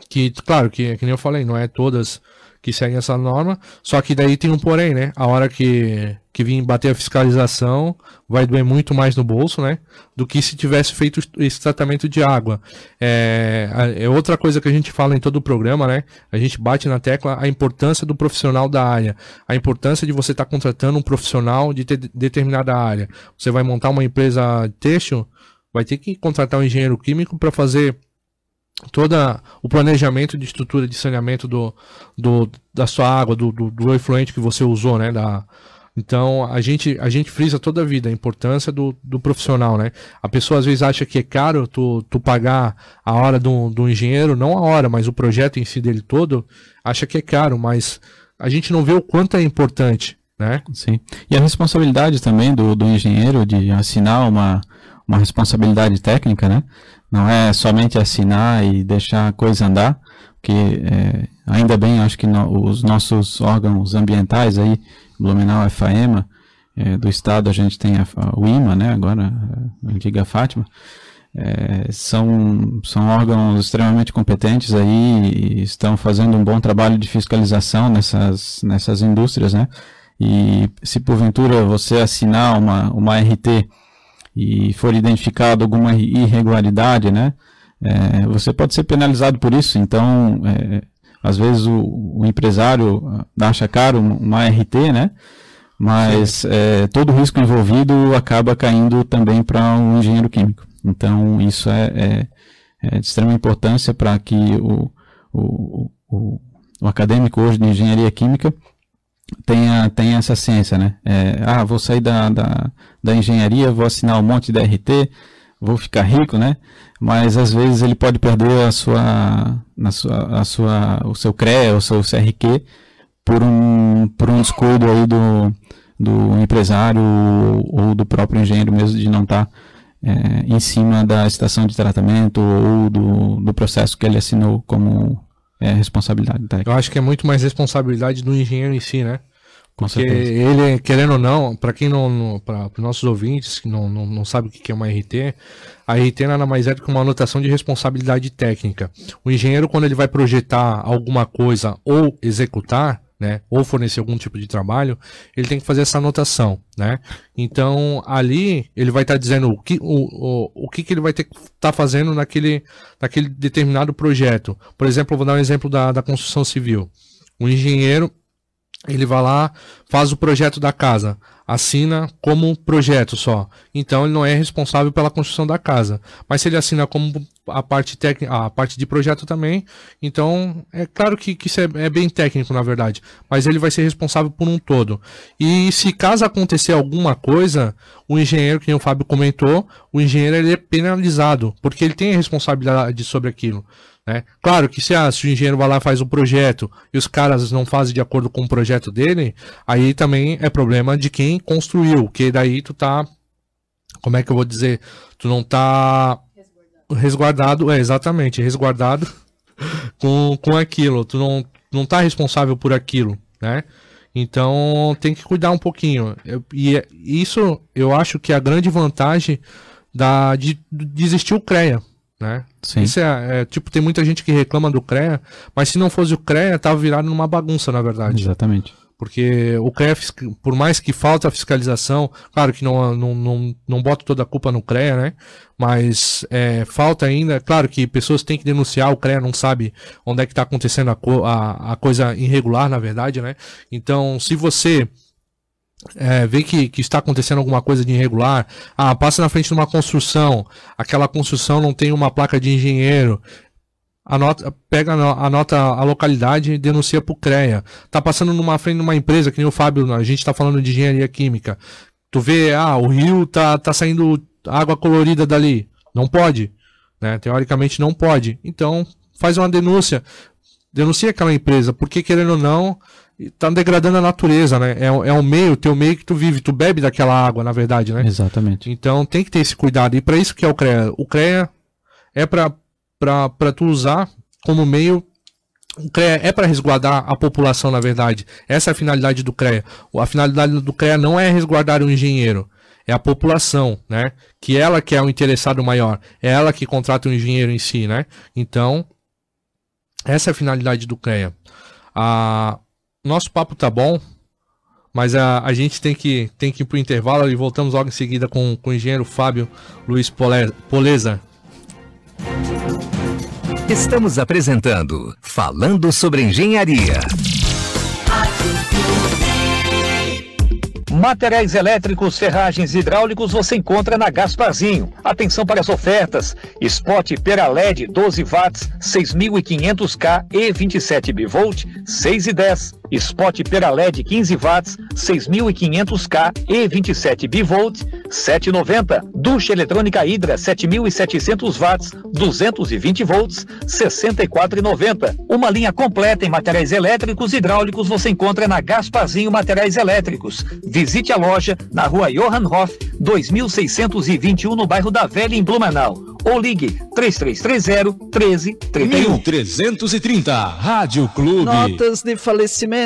que, claro, que, que nem eu falei, não é todas que seguem essa norma. Só que daí tem um porém, né? A hora que, que vir bater a fiscalização, vai doer muito mais no bolso, né? Do que se tivesse feito esse tratamento de água. É, é outra coisa que a gente fala em todo o programa, né? A gente bate na tecla a importância do profissional da área. A importância de você estar tá contratando um profissional de ter determinada área. Você vai montar uma empresa têxtil, vai ter que contratar um engenheiro químico para fazer toda o planejamento de estrutura de saneamento do, do da sua água, do, do, do efluente que você usou, né? Da, então a gente, a gente frisa toda a vida a importância do, do profissional, né? A pessoa às vezes acha que é caro tu, tu pagar a hora do, do engenheiro, não a hora, mas o projeto em si dele todo, acha que é caro, mas a gente não vê o quanto é importante, né? Sim. E a responsabilidade também do, do engenheiro de assinar uma, uma responsabilidade técnica, né? Não é somente assinar e deixar a coisa andar, porque é, ainda bem, acho que no, os nossos órgãos ambientais aí, Blumenau, FAEMA, é, do estado a gente tem a, a, o IMA, né? Agora, a antiga Fátima, é, são, são órgãos extremamente competentes aí e estão fazendo um bom trabalho de fiscalização nessas, nessas indústrias, né? E se porventura você assinar uma, uma RT e for identificado alguma irregularidade, né, é, você pode ser penalizado por isso. Então, é, às vezes o, o, empresário acha caro uma RT, né, mas é, todo o risco envolvido acaba caindo também para um engenheiro químico. Então, isso é, é, é de extrema importância para que o, o, o, o acadêmico hoje de engenharia química tenha, tenha essa ciência, né? É, ah, vou sair da, da, da engenharia, vou assinar um monte de RT, vou ficar rico, né? Mas às vezes ele pode perder a sua, na sua, a sua, o seu CRE, o seu CRQ, por um, por um descuido aí do, do empresário ou, do próprio engenheiro mesmo de não estar tá, é, em cima da estação de tratamento ou do, do processo que ele assinou como é responsabilidade técnica. Eu acho que é muito mais responsabilidade do engenheiro em si, né? Porque ele, querendo ou não, para quem não, para os nossos ouvintes que não, não, não sabe o que é uma RT, a RT nada mais é do que uma anotação de responsabilidade técnica. O engenheiro, quando ele vai projetar alguma coisa ou executar, né, ou fornecer algum tipo de trabalho, ele tem que fazer essa anotação, né? Então, ali ele vai estar tá dizendo o que, o, o, o que, que ele vai ter que estar tá fazendo naquele, naquele determinado projeto. Por exemplo, vou dar um exemplo da, da construção civil. O engenheiro, ele vai lá, faz o projeto da casa, assina como projeto só. Então ele não é responsável pela construção da casa. Mas se ele assina como a parte técnica, a parte de projeto também, então é claro que, que isso é, é, bem técnico na verdade. Mas ele vai ser responsável por um todo. E se caso acontecer alguma coisa, o engenheiro, que o Fábio comentou, o engenheiro ele é penalizado, porque ele tem a responsabilidade sobre aquilo. Né? Claro que se, ah, se o engenheiro vai lá faz o projeto e os caras não fazem de acordo com o projeto dele, aí também é problema de quem construiu, que daí tu tá. Como é que eu vou dizer? Tu não tá resguardado, é exatamente, resguardado com, com aquilo. Tu não, não tá responsável por aquilo, né? Então tem que cuidar um pouquinho. E isso eu acho que é a grande vantagem da, de, de o CREA né? Sim. Isso é, é, tipo, tem muita gente que reclama do CREA, mas se não fosse o CREA, tava virado numa bagunça, na verdade. Exatamente. Porque o CREA, por mais que falta a fiscalização, claro que não, não, não, não boto toda a culpa no CREA, né? Mas é, falta ainda, claro que pessoas têm que denunciar, o CREA não sabe onde é que está acontecendo a, co a, a coisa irregular, na verdade, né? Então, se você é, vê que, que está acontecendo alguma coisa de irregular, ah, passa na frente de uma construção, aquela construção não tem uma placa de engenheiro, anota, pega, anota a localidade e denuncia para o CREA. Tá passando numa frente de uma empresa, que nem o Fábio, a gente está falando de engenharia química. Tu vê, ah, o rio tá, tá saindo água colorida dali. Não pode. Né? Teoricamente não pode. Então, faz uma denúncia. Denuncia aquela empresa, porque querendo ou não, tá degradando a natureza, né? É, é um meio, teu meio que tu vive, tu bebe daquela água, na verdade, né? Exatamente. Então tem que ter esse cuidado. E para isso que é o CREA. O CREA é para tu usar como meio. O CREA é para resguardar a população, na verdade. Essa é a finalidade do CREA. A finalidade do CREA não é resguardar o engenheiro. É a população, né? Que ela que é o interessado maior. É ela que contrata o engenheiro em si, né? Então, essa é a finalidade do CREA. A, nosso papo tá bom, mas a, a gente tem que, tem que ir pro intervalo e voltamos logo em seguida com, com o engenheiro Fábio Luiz Poleza. Estamos apresentando Falando sobre Engenharia. Materiais elétricos, ferragens hidráulicos você encontra na Gasparzinho. Atenção para as ofertas. Spot Pera LED 12 watts, 6500K e 27 bivolt, 6 e 10. Spot Peraled 15 watts, 6500K e 27 bivolt, 790. Ducha eletrônica Hidra 7700 watts, 220 volts, 64,90. Uma linha completa em materiais elétricos e hidráulicos você encontra na Gasparzinho Materiais Elétricos. Visite a loja na rua Johann Hoff, 2621 no bairro da Velha em Blumenau ou ligue 3330 1331. 1330, Rádio Clube. Notas de falecimento.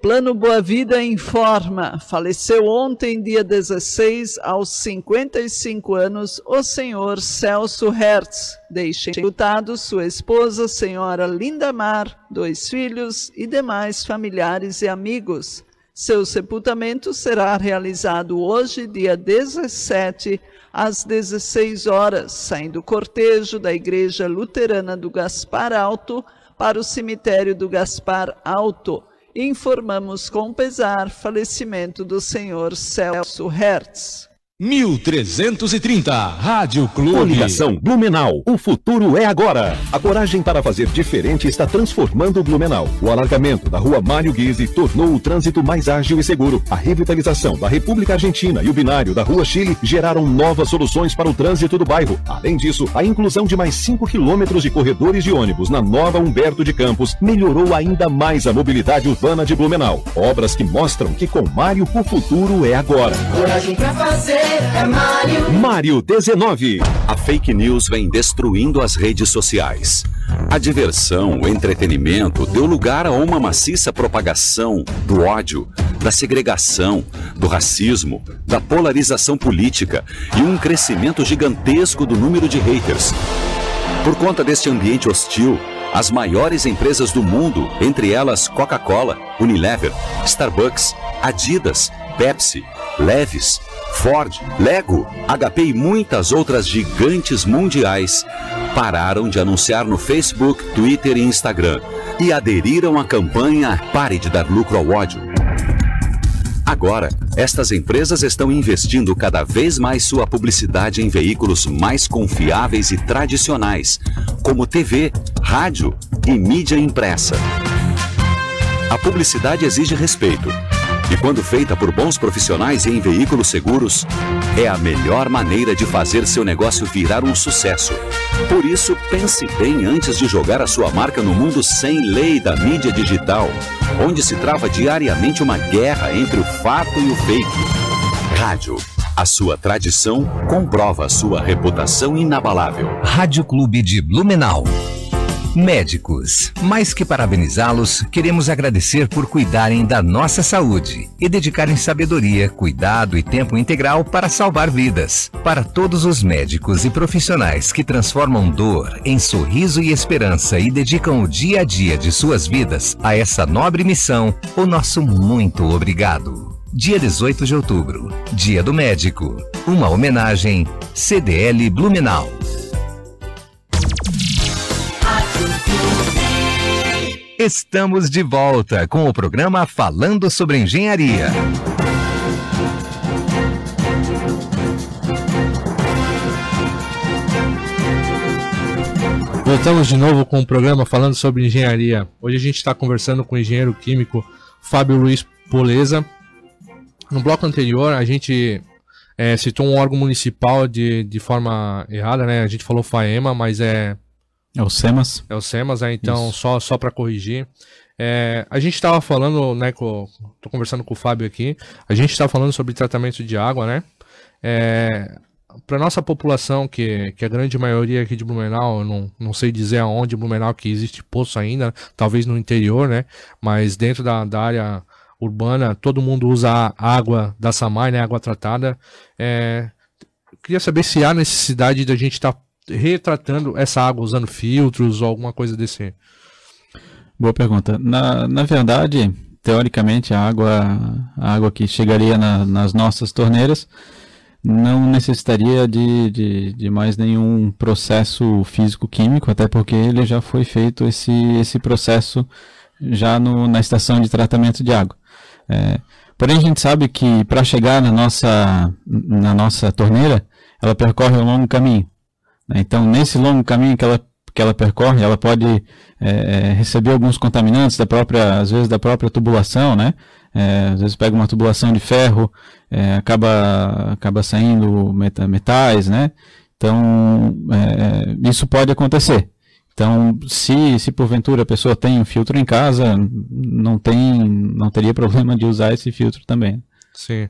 Plano Boa Vida informa. Faleceu ontem, dia 16, aos 55 anos, o senhor Celso Hertz. Deixem lutados sua esposa, senhora Linda Mar, dois filhos e demais familiares e amigos. Seu sepultamento será realizado hoje, dia 17, às 16 horas, saindo o cortejo da Igreja Luterana do Gaspar Alto para o cemitério do Gaspar Alto. Informamos com pesar falecimento do senhor Celso Hertz. 1330, Rádio Clube. Coligação Blumenau. O futuro é agora. A coragem para fazer diferente está transformando Blumenau. O alargamento da rua Mário Guise tornou o trânsito mais ágil e seguro. A revitalização da República Argentina e o binário da rua Chile geraram novas soluções para o trânsito do bairro. Além disso, a inclusão de mais 5 quilômetros de corredores de ônibus na nova Humberto de Campos melhorou ainda mais a mobilidade urbana de Blumenau. Obras que mostram que com Mário o futuro é agora. Coragem para fazer é Mário. Mário 19. A fake news vem destruindo as redes sociais. A diversão, o entretenimento deu lugar a uma maciça propagação do ódio, da segregação, do racismo, da polarização política e um crescimento gigantesco do número de haters. Por conta deste ambiente hostil, as maiores empresas do mundo, entre elas Coca-Cola, Unilever, Starbucks, Adidas, Pepsi, Leves, Ford, Lego, HP e muitas outras gigantes mundiais pararam de anunciar no Facebook, Twitter e Instagram e aderiram à campanha Pare de dar lucro ao ódio. Agora, estas empresas estão investindo cada vez mais sua publicidade em veículos mais confiáveis e tradicionais, como TV, rádio e mídia impressa. A publicidade exige respeito. E quando feita por bons profissionais e em veículos seguros, é a melhor maneira de fazer seu negócio virar um sucesso. Por isso, pense bem antes de jogar a sua marca no mundo sem lei da mídia digital, onde se trava diariamente uma guerra entre o fato e o fake. Rádio. A sua tradição comprova sua reputação inabalável. Rádio Clube de Blumenau. Médicos, mais que parabenizá-los, queremos agradecer por cuidarem da nossa saúde e dedicarem sabedoria, cuidado e tempo integral para salvar vidas. Para todos os médicos e profissionais que transformam dor em sorriso e esperança e dedicam o dia a dia de suas vidas a essa nobre missão, o nosso muito obrigado. Dia 18 de outubro, Dia do Médico. Uma homenagem CDL Blumenau. Estamos de volta com o programa Falando sobre Engenharia. Voltamos de novo com o programa falando sobre engenharia. Hoje a gente está conversando com o engenheiro químico Fábio Luiz Poleza. No bloco anterior a gente é, citou um órgão municipal de, de forma errada, né? A gente falou FAEMA, mas é é o SEMAS. É o SEMAS, né? Então, Isso. só, só para corrigir. É, a gente estava falando, né, com, tô conversando com o Fábio aqui, a gente estava falando sobre tratamento de água, né? É, para nossa população, que, que a grande maioria aqui de Blumenau, eu não, não sei dizer aonde Blumenau que existe poço ainda, talvez no interior, né? Mas dentro da, da área urbana, todo mundo usa água da Samai, né? Água tratada. É, queria saber se há necessidade da gente estar tá retratando essa água usando filtros ou alguma coisa desse? Boa pergunta. Na, na verdade, teoricamente, a água, a água que chegaria na, nas nossas torneiras não necessitaria de, de, de, mais nenhum processo físico-químico, até porque ele já foi feito esse, esse processo já no, na estação de tratamento de água. É, porém, a gente sabe que para chegar na nossa, na nossa torneira, ela percorre um longo caminho. Né? Então, nesse longo caminho que ela, que ela percorre, ela pode é, receber alguns contaminantes da própria, às vezes da própria tubulação, né? É, às vezes pega uma tubulação de ferro, é, acaba, acaba saindo metais, né? Então, é, isso pode acontecer. Então, se, se porventura a pessoa tem um filtro em casa, não, tem, não teria problema de usar esse filtro também. Sim.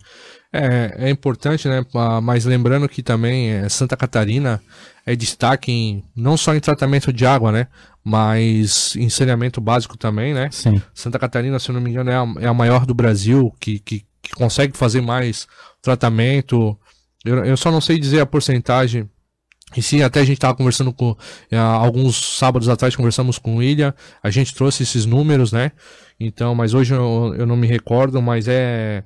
É, é importante, né? Mas lembrando que também é, Santa Catarina é destaque em, não só em tratamento de água, né? Mas em saneamento básico também, né? Sim. Santa Catarina, se eu não me engano, é a, é a maior do Brasil que, que, que, consegue fazer mais tratamento. Eu, eu só não sei dizer a porcentagem. E sim, até a gente estava conversando com. É, alguns sábados atrás conversamos com o Ilha, a gente trouxe esses números, né? Então, mas hoje eu, eu não me recordo, mas é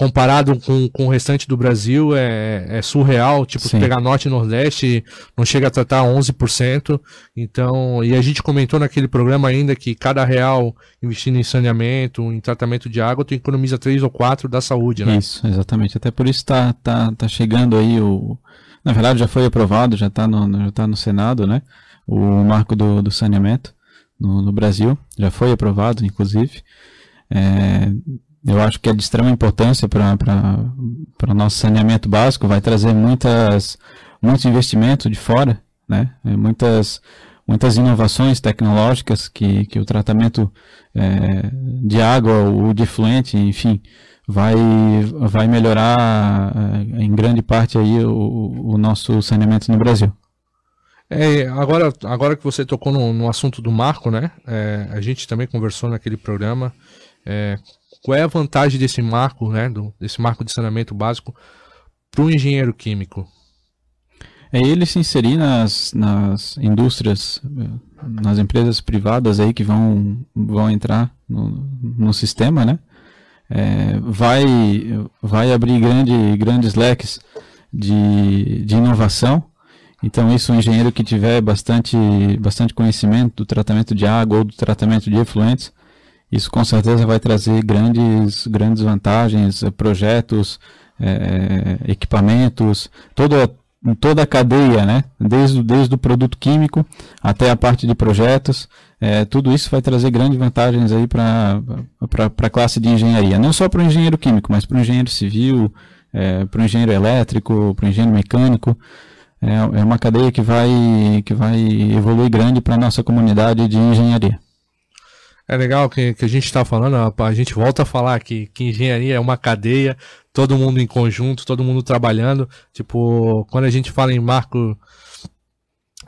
comparado com, com o restante do Brasil é, é surreal, tipo, pegar norte e nordeste não chega a tratar 11%, então, e a gente comentou naquele programa ainda que cada real investindo em saneamento, em tratamento de água, tu economiza 3 ou 4 da saúde, né? Isso, exatamente, até por isso tá, tá, tá chegando aí o... Na verdade já foi aprovado, já está no, já tá no Senado, né? O marco do, do saneamento no, no Brasil, já foi aprovado, inclusive. É, eu acho que é de extrema importância para o nosso saneamento básico, vai trazer muitas, muito investimento de fora, né? É, muitas, muitas inovações tecnológicas que, que o tratamento é, de água, o de fluente, enfim, vai, vai melhorar é, em grande parte aí o, o nosso saneamento no Brasil. É, agora, agora que você tocou no, no assunto do marco, né? É, a gente também conversou naquele programa é, qual é a vantagem desse marco, né, do, desse marco de saneamento básico para o engenheiro químico? É ele se inserir nas, nas indústrias, nas empresas privadas aí que vão, vão entrar no, no sistema, né? É, vai, vai abrir grande, grandes leques de, de inovação. Então, isso, o engenheiro que tiver bastante, bastante conhecimento do tratamento de água ou do tratamento de efluentes, Isso com certeza vai trazer grandes, grandes vantagens, eh, projetos, é, equipamentos, toda, toda a cadeia, né? desde, desde o produto químico até a parte de projetos. É, tudo isso vai trazer grandes vantagens para a classe de engenharia. Não só para o engenheiro químico, mas para o engenheiro civil, é, para o engenheiro elétrico, para o engenheiro mecânico. É, é uma cadeia que vai, que vai evoluir grande para a nossa comunidade de engenharia. É legal que, que a gente está falando, a gente volta a falar que, que engenharia é uma cadeia, todo mundo em conjunto, todo mundo trabalhando. Tipo, quando a gente fala em marco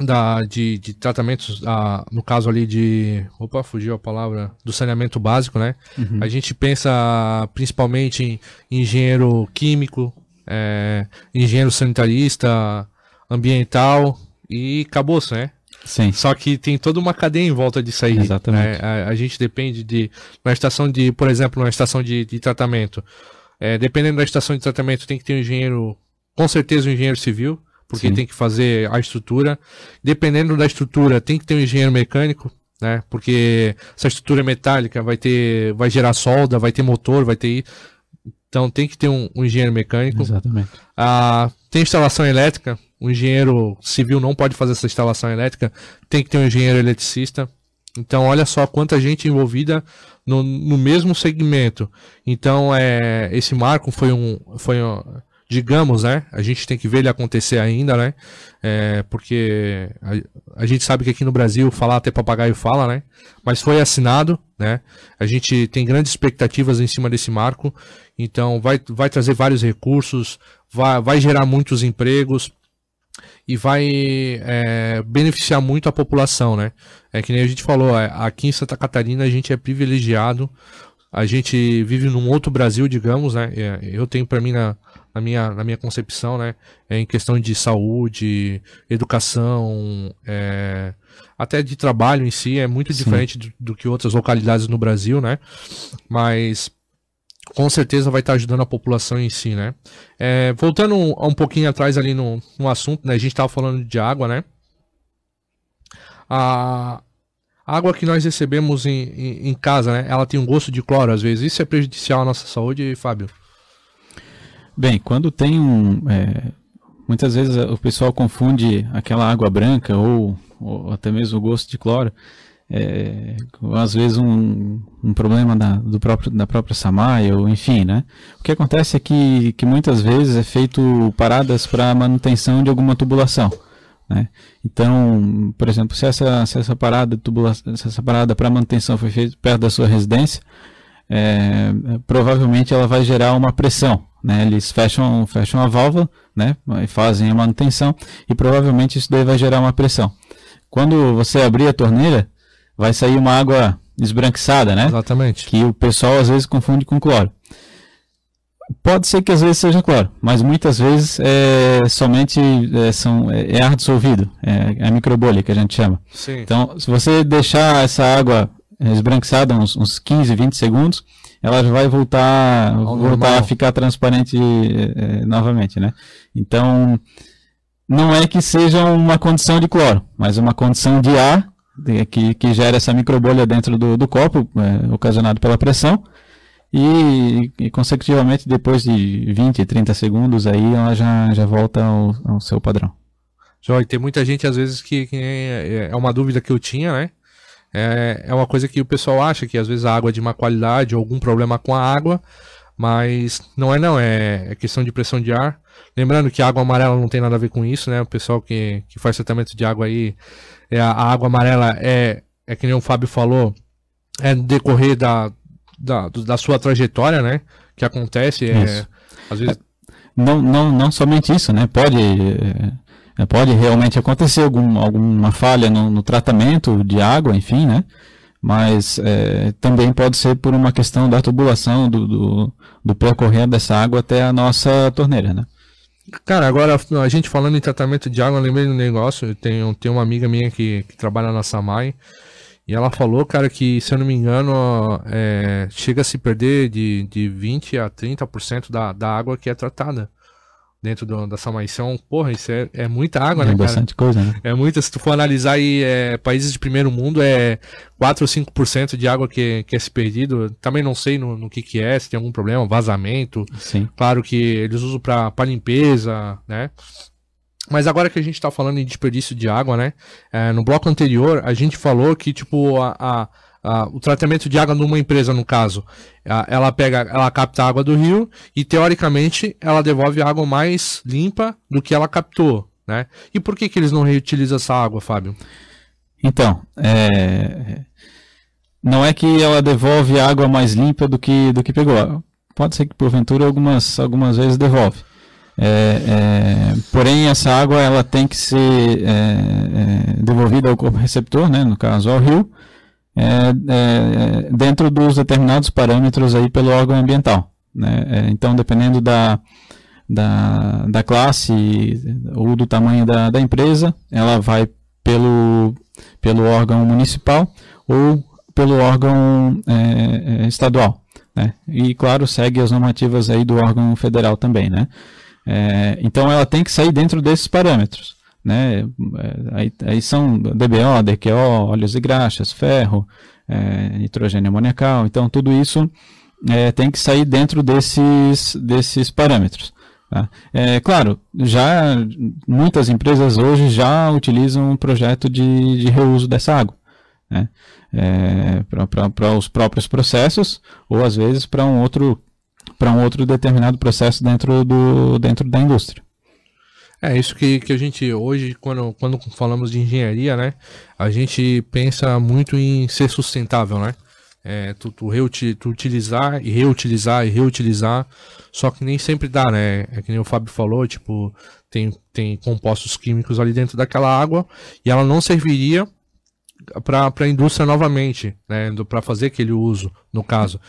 da, de, de tratamentos, ah, no caso ali de. Opa, fugiu a palavra. Do saneamento básico, né? Uhum. A gente pensa principalmente em engenheiro químico, é, engenheiro sanitarista, ambiental e acabou-se, né? Sim. Só que tem toda uma cadeia em volta disso aí. Exatamente. Né? A, a, gente depende de. Uma estação de, por exemplo, uma estação de, de tratamento. É, dependendo da estação de tratamento, tem que ter um engenheiro, com certeza um engenheiro civil, porque Sim. tem que fazer a estrutura. Dependendo da estrutura, tem que ter um engenheiro mecânico, né? Porque se a estrutura é metálica, vai ter, vai gerar solda, vai ter motor, vai ter então tem que ter um, um engenheiro mecânico. Exatamente. Ah, tem instalação elétrica. O engenheiro civil não pode fazer essa instalação elétrica. Tem que ter um engenheiro eletricista. Então olha só quanta gente envolvida no, no mesmo segmento. Então, é, esse marco foi um, foi um, digamos, né? A gente tem que ver ele acontecer ainda, né? É, porque a, a, gente sabe que aqui no Brasil falar até papagaio fala, né? Mas foi assinado, né? A gente tem grandes expectativas em cima desse marco. Então, vai, vai trazer vários recursos, vai, vai gerar muitos empregos e vai é, beneficiar muito a população, né? É que nem a gente falou, é, aqui em Santa Catarina a gente é privilegiado, a gente vive num outro Brasil, digamos, né? É, eu tenho para mim na, na, minha, na minha concepção, né? É em questão de saúde, educação, é, até de trabalho em si, é muito Sim. diferente do, do que outras localidades no Brasil, né? Mas com certeza vai estar ajudando a população em si, né? É, voltando um, um pouquinho atrás ali no, no assunto, né? A gente estava falando de água, né? A água que nós recebemos em, em, em, casa, né? Ela tem um gosto de cloro às vezes. Isso é prejudicial à nossa saúde, Fábio? Bem, quando tem um... É, muitas vezes o pessoal confunde aquela água branca ou, ou até mesmo o gosto de cloro é, às vezes um, um problema da, do próprio, da própria Samai, ou enfim, né? O que acontece é que, que muitas vezes é feito paradas para manutenção de alguma tubulação. Né? Então, por exemplo, se essa, se essa parada tubulação, se essa parada para manutenção foi feita perto da sua residência, é, provavelmente ela vai gerar uma pressão. Né? Eles fecham, fecham a válvula, né? e fazem a manutenção, e provavelmente isso daí vai gerar uma pressão. Quando você abrir a torneira, vai sair uma água esbranquiçada, né? Exatamente. Que o pessoal às vezes confunde com cloro. Pode ser que às vezes seja cloro, mas muitas vezes é somente é, são, é, é ar dissolvido, é, é, a microbolha que a gente chama. Sim. Então, se você deixar essa água esbranquiçada uns, uns 15, 20 segundos, ela já vai voltar, voltar a ficar transparente é, é, novamente, né? Então, não é que seja uma condição de cloro, mas uma condição de ar que, que gera essa microbolha dentro do, do copo, é, ocasionado pela pressão, e, e, consecutivamente depois de 20, 30 segundos aí ela já, já volta ao, ao seu padrão. Joy, tem muita gente às vezes que, que é, é uma dúvida que eu tinha, né? É, é uma coisa que o pessoal acha que às vezes a água é de má qualidade ou algum problema com a água, mas não é não, é, é questão de pressão de ar. Lembrando que a água amarela não tem nada a ver com isso, né? O pessoal que, que faz tratamento de água aí é, a água amarela é, é que nem o Fábio falou, é no decorrer da, da, da sua trajetória, né? Que acontece. É, às vezes... não, não, não somente isso, né? Pode, é, pode realmente acontecer algum, alguma falha no, no tratamento de água, enfim, né? Mas é, também pode ser por uma questão da tubulação, do, do, do percorrer dessa água até a nossa torneira, né? Cara, agora a gente falando em tratamento de água, eu lembrei um negócio. Eu tenho, tenho uma amiga minha que, que trabalha na Samai. E ela falou, cara, que se eu não me engano, é, chega a se perder de, de 20 a 30% da, da água que é tratada. Dentro do, da Samaição. Porra, isso é, é muita água, é né, bastante cara? coisa, né? É muita. Se tu for analisar aí, é, países de primeiro mundo, é 4 ou 5% de água que, que é se perdido. Também não sei no, no que que é, se tem algum problema, vazamento. Sim. Claro que eles usam para limpeza, né? Mas agora que a gente está falando em desperdício de água, né? É, no bloco anterior, a gente falou que, tipo, a, a, a, o tratamento de água numa empresa, no caso, ela pega, ela capta a água do rio e, teoricamente, ela devolve água mais limpa do que ela captou, né? E por que, que eles não reutilizam essa água, Fábio? Então, é... não é que ela devolve água mais limpa do que, do que pegou. Pode ser que, porventura, algumas, algumas vezes devolve. É, é, porém, essa água ela tem que ser é, é devolvida ao corpo receptor, né, no caso ao rio, é, é, dentro dos determinados parâmetros aí pelo órgão ambiental. Né? então, dependendo da, da, da classe ou do tamanho da, da empresa, ela vai pelo, pelo órgão municipal ou pelo órgão estadual. Né? E, claro, segue as normativas aí do órgão federal também, né? É, então ela tem que sair dentro desses parâmetros. Né? É, aí, aí são DBO, DQO, óleos e graxas, ferro, é, nitrogênio amoniacal. Então tudo isso é, tem que sair dentro desses, desses parâmetros. Tá? É, claro, já muitas empresas hoje já utilizam um projeto de, de reuso dessa água. Né? É, para os próprios processos ou às vezes para um outro para um outro determinado processo dentro, do, dentro da indústria. É isso que, que a gente hoje, quando, quando falamos de engenharia, né, a gente pensa muito em ser sustentável, né? É, tu, tu, tu utilizar e reutilizar e reutilizar, só que nem sempre dá, né? É que nem o Fábio falou, tipo, tem, tem compostos químicos ali dentro daquela água e ela não serviria para a indústria novamente, né? Para fazer aquele uso, no caso.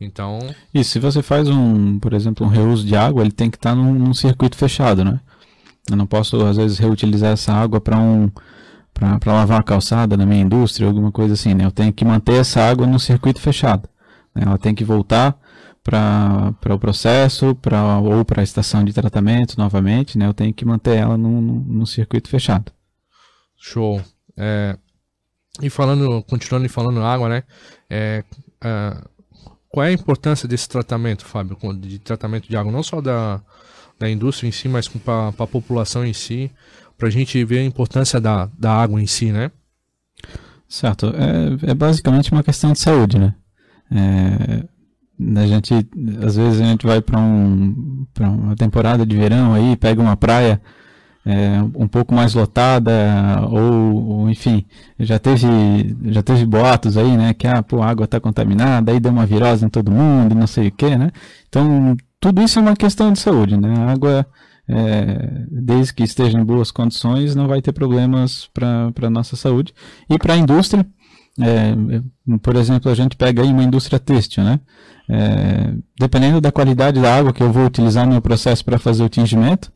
Então. E se você faz um, por exemplo, um reuso de água, ele tem que estar tá num, num, circuito fechado, né? Eu não posso, às vezes, reutilizar essa água para um para lavar a calçada na minha indústria, alguma coisa assim, né? Eu tenho que manter essa água no circuito fechado. Né? Ela tem que voltar para o processo, pra, ou para a estação de tratamento novamente, né? Eu tenho que manter ela no, no, circuito fechado. Show. É, e falando, continuando falando água, né? É, é qual é a importância desse tratamento, Fábio, de tratamento de água, não só da, da indústria em si, mas para a população em si, para a gente ver a importância da, da água em si, né? Certo. É, é basicamente uma questão de saúde, né? É, a gente, às vezes a gente vai para um, uma temporada de verão aí, pega uma praia é, um pouco mais lotada, ou, ou, enfim, já teve, já teve boatos aí, né, que ah, pô, a água está contaminada, aí deu uma virose em todo mundo, não sei o que, né? Então, tudo isso é uma questão de saúde, né? A água, é, desde que esteja em boas condições, não vai ter problemas para a nossa saúde. E para a indústria, é, por exemplo, a gente pega aí uma indústria têxtil, né? É, dependendo da qualidade da água que eu vou utilizar no meu processo para fazer o tingimento,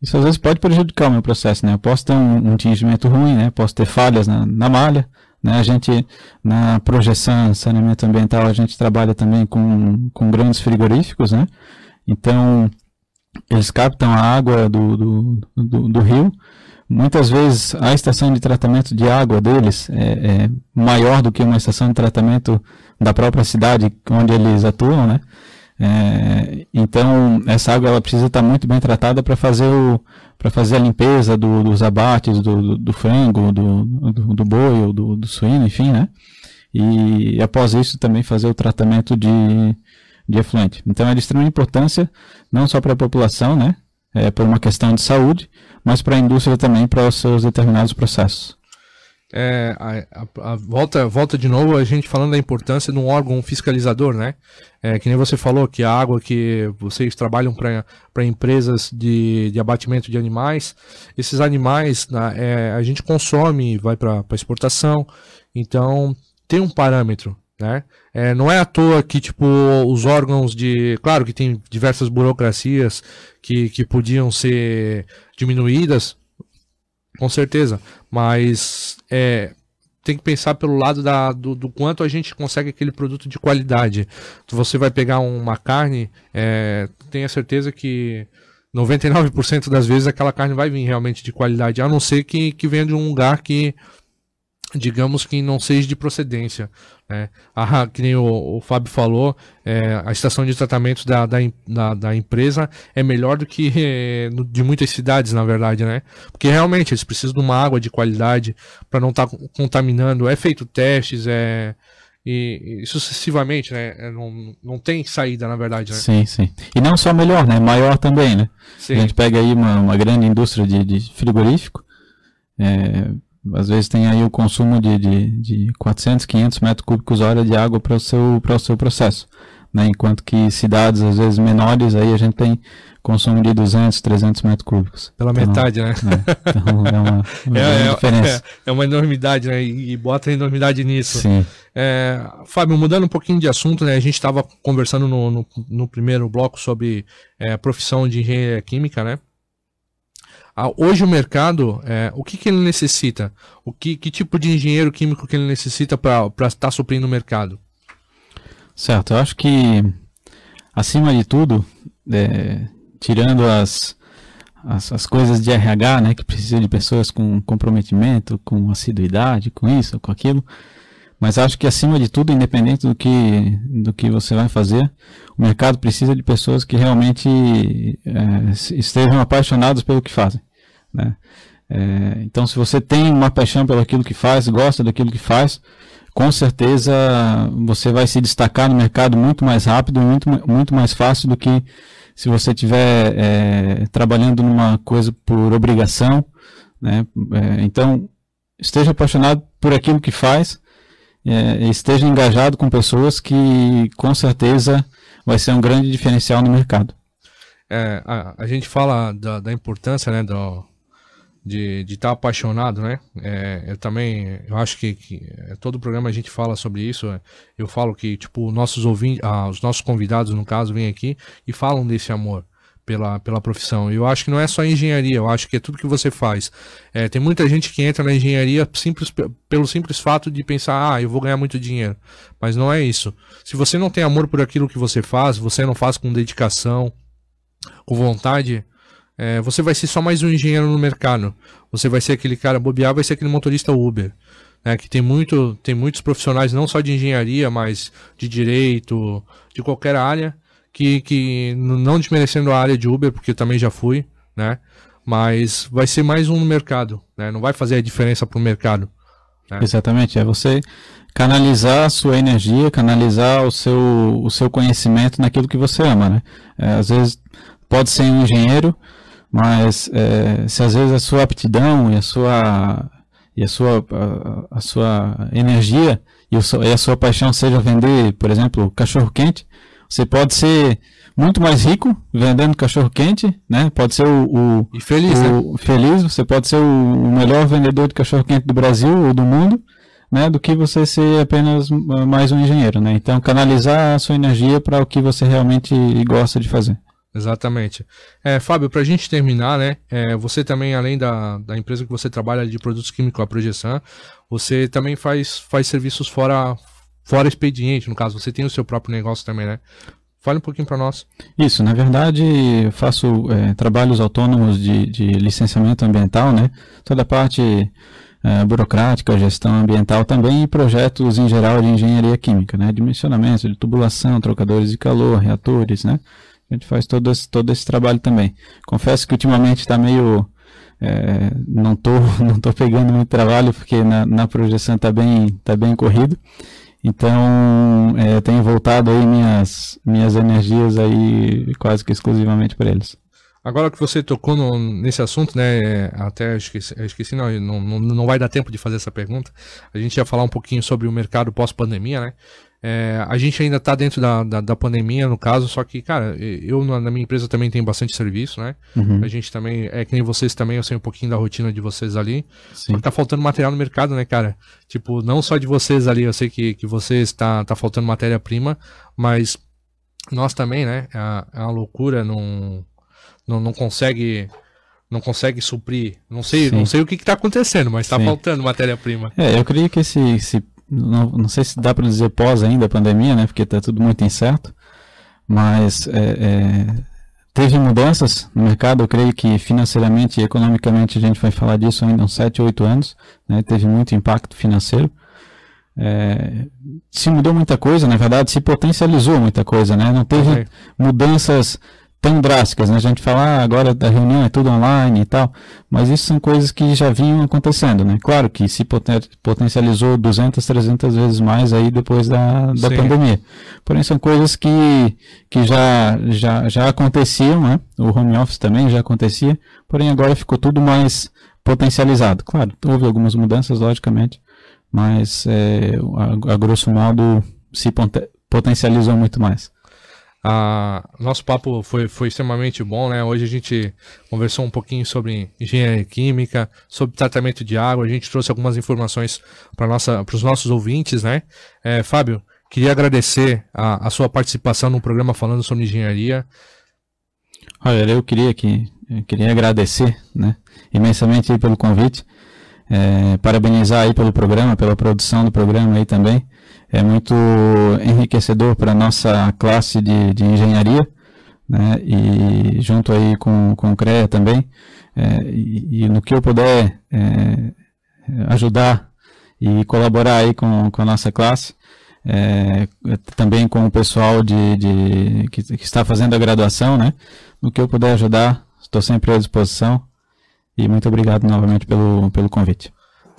isso às vezes pode prejudicar o meu processo, né? Eu posso ter um, um tingimento ruim, né? Posso ter falhas na, na malha, né? A gente, na projeção saneamento ambiental, a gente trabalha também com, com grandes frigoríficos, né? Então, eles captam a água do, do, do, do rio. Muitas vezes a estação de tratamento de água deles é, é, maior do que uma estação de tratamento da própria cidade onde eles atuam, né? É, então essa água ela precisa estar muito bem tratada para fazer o para fazer a limpeza do, dos abates do, do, do frango, do, do, do, boi ou do, do suíno, enfim, né? E após isso também fazer o tratamento de, de efluente. Então é de extrema importância não só para a população, né? É, por uma questão de saúde, mas para a indústria também para os seus determinados processos. É, a, a, a, volta, volta de novo a gente falando da importância de um órgão fiscalizador, né? É, que nem você falou que a água que vocês trabalham para empresas de, de abatimento de animais, esses animais né, é, a gente consome, vai para exportação, então tem um parâmetro, né? É, não é à toa que tipo os órgãos de, claro que tem diversas burocracias que, que podiam ser diminuídas, com certeza. Mas é, tem que pensar pelo lado da, do, do, quanto a gente consegue aquele produto de qualidade. Você vai pegar uma carne, é, tenha certeza que 99% das vezes aquela carne vai vir realmente de qualidade, a não ser que, que venha de um lugar que, digamos que não seja de procedência. Né? Ah, que nem o, o Fábio falou, é, a estação de tratamento da, da, da, da, empresa é melhor do que é, de muitas cidades, na verdade, né? Porque realmente eles precisam de uma água de qualidade para não estar tá contaminando. É feito testes, é e, e, sucessivamente, né? É, não, não tem saída, na verdade. Né? Sim, sim. E não só melhor, né? Maior também, né? Sim. A gente pega aí uma, uma grande indústria de, de frigorífico, é, às vezes tem aí o consumo de, de, de 400, 500 metros cúbicos hora de água para o seu, o seu processo. Né? Enquanto que cidades, às vezes menores, aí a gente tem consumo de 200, 300 metros cúbicos. Pela então, metade, né? É, então é uma, uma é, é, diferença. É, é, uma enormidade, né? E, bota enormidade nisso. Sim. É, Fábio, mudando um pouquinho de assunto, né? A gente estava conversando no, no, no, primeiro bloco sobre é, a profissão de engenharia química, né? Ah, hoje o mercado, é, o que, que ele necessita? O que, que tipo de engenheiro químico que ele necessita para estar tá suprindo o mercado? Certo, eu acho que acima de tudo, é, tirando as, as, as, coisas de RH, né, que precisa de pessoas com comprometimento, com assiduidade, com isso, com aquilo, mas acho que acima de tudo, independente do que, do que você vai fazer, o mercado precisa de pessoas que realmente é, estejam apaixonadas pelo que fazem. Né? É, então, se você tem uma paixão pelo aquilo que faz, gosta daquilo que faz, com certeza você vai se destacar no mercado muito mais rápido, muito, muito mais fácil do que se você estiver é, trabalhando numa coisa por obrigação. Né? É, então, esteja apaixonado por aquilo que faz é, esteja engajado com pessoas que com certeza vai ser um grande diferencial no mercado. É, a, a, gente fala da, da importância né, do, de estar tá apaixonado, né? É, eu também, eu acho que, que, é, todo programa a gente fala sobre isso. É, eu falo que, tipo, nossos ouvintes, ah, os nossos convidados, no caso, vêm aqui e falam desse amor pela, pela profissão. Eu acho que não é só engenharia, eu acho que é tudo que você faz. É, tem muita gente que entra na engenharia simples, pelo simples fato de pensar, ah, eu vou ganhar muito dinheiro. Mas não é isso. Se você não tem amor por aquilo que você faz, você não faz com dedicação, com vontade, é, você vai ser só mais um engenheiro no mercado. Você vai ser aquele cara bobear, vai ser aquele motorista Uber. Né, que tem, muito, tem muitos profissionais, não só de engenharia, mas de direito, de qualquer área, que, que não desmerecendo a área de Uber, porque também já fui, né? Mas vai ser mais um no mercado, né? Não vai fazer a diferença para o mercado. Né? Exatamente, é você canalizar a sua energia, canalizar o seu, o seu conhecimento naquilo que você ama, né? É, às vezes pode ser um engenheiro, mas é, se às vezes a sua aptidão e a sua e a sua a, a sua energia e, o, e a sua paixão seja vender, por exemplo, cachorro quente, você pode ser muito mais rico vendendo cachorro quente, né? Pode ser o, o e feliz, o, né? feliz. Você pode ser o melhor vendedor de cachorro quente do Brasil ou do mundo, né? Do que você ser apenas mais um engenheiro, né? Então canalizar a sua energia para o que você realmente gosta de fazer. Exatamente. É, Fábio, para a gente terminar, né? É, você também, além da, da empresa que você trabalha de produtos químicos, a Projeção, você também faz, faz serviços fora, Fora expediente, no caso, você tem o seu próprio negócio também, né? Fale um pouquinho para nós. Isso, na verdade, eu faço é, trabalhos autônomos de, de, licenciamento ambiental, né? Toda a parte é, burocrática, gestão ambiental também e projetos em geral de engenharia química, né? Dimensionamento, de tubulação, trocadores de calor, reatores, né? A gente faz todo esse, todo esse trabalho também. Confesso que ultimamente está meio é, não tô não tô pegando muito trabalho porque na, na projeção está bem tá bem corrido então, é, tenho voltado aí minhas, minhas energias aí quase que exclusivamente para eles. Agora que você tocou no, nesse assunto, né, até esqueci, esqueci não, não, não vai dar tempo de fazer essa pergunta. A gente ia falar um pouquinho sobre o mercado pós-pandemia, né? É, a gente ainda está dentro da, da, da, pandemia, no caso, só que, cara, eu na, minha empresa também tenho bastante serviço, né? Uhum. A gente também, é que nem vocês também, eu sei um pouquinho da rotina de vocês ali. Sim. Tá faltando material no mercado, né, cara? Tipo, não só de vocês ali, eu sei que, que vocês tá, tá faltando matéria-prima, mas nós também, né? É, é uma loucura, não, não, não consegue não consegue suprir. Não sei, não sei o que está acontecendo, mas está faltando matéria-prima. É, eu creio que esse, esse não, não sei se dá para dizer pós ainda a pandemia, né? Porque está tudo muito incerto. Mas é, é, teve mudanças no mercado, eu creio que financeiramente e economicamente a gente vai falar disso ainda uns 7, 8 anos, né? teve muito impacto financeiro. É, se mudou muita coisa, na verdade, se potencializou muita coisa, né? Não teve mudanças tão drásticas, né? A gente fala, ah, agora a reunião é tudo online e tal, mas isso são coisas que já vinham acontecendo, né? Claro que se poten potencializou 200, 300 vezes mais aí depois da, da pandemia. Porém, são coisas que, que já, já, já aconteciam, né? O home office também já acontecia, porém agora ficou tudo mais potencializado. Claro, houve algumas mudanças, logicamente, mas é, a, a grosso modo se potencializou muito mais. Ah, nosso papo foi, foi extremamente bom, né? Hoje a gente conversou um pouquinho sobre engenharia química, sobre tratamento de água, a gente trouxe algumas informações para os nossos ouvintes, né? É, Fábio, queria agradecer a, a, sua participação no programa falando sobre engenharia. Olha, eu queria que eu queria agradecer, né, imensamente pelo convite, é, parabenizar aí pelo programa, pela produção do programa aí também é muito enriquecedor para a nossa classe de, de engenharia, né? e junto aí com, com o CREA também, é, e, e, no que eu puder é, ajudar e colaborar aí com, com a nossa classe, é, também com o pessoal de, de que, que, está fazendo a graduação, né? No que eu puder ajudar, estou sempre à disposição. E muito obrigado novamente pelo, pelo convite.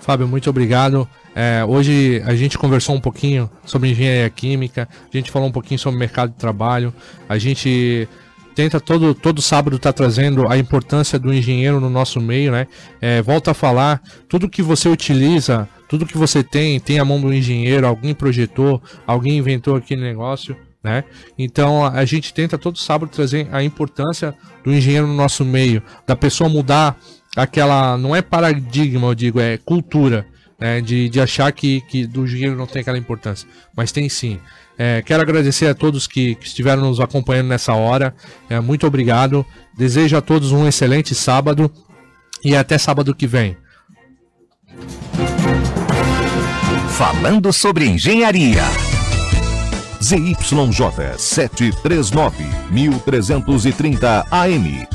Fábio, muito obrigado. É, hoje a gente conversou um pouquinho sobre engenharia química, a gente falou um pouquinho sobre mercado de trabalho, a gente tenta todo, todo sábado estar tá trazendo a importância do engenheiro no nosso meio, né? É, volta a falar, tudo que você utiliza, tudo que você tem, tem a mão do engenheiro, alguém projetou, alguém inventou aquele negócio, né? Então a gente tenta todo sábado trazer a importância do engenheiro no nosso meio, da pessoa mudar aquela, não é paradigma, eu digo, é cultura né, de, de achar que, que do dinheiro não tem aquela importância, mas tem sim. É, quero agradecer a todos que, que, estiveram nos acompanhando nessa hora. É, muito obrigado. Desejo a todos um excelente sábado e até sábado que vem. Falando sobre engenharia. ZYJ 739, 1330 AM.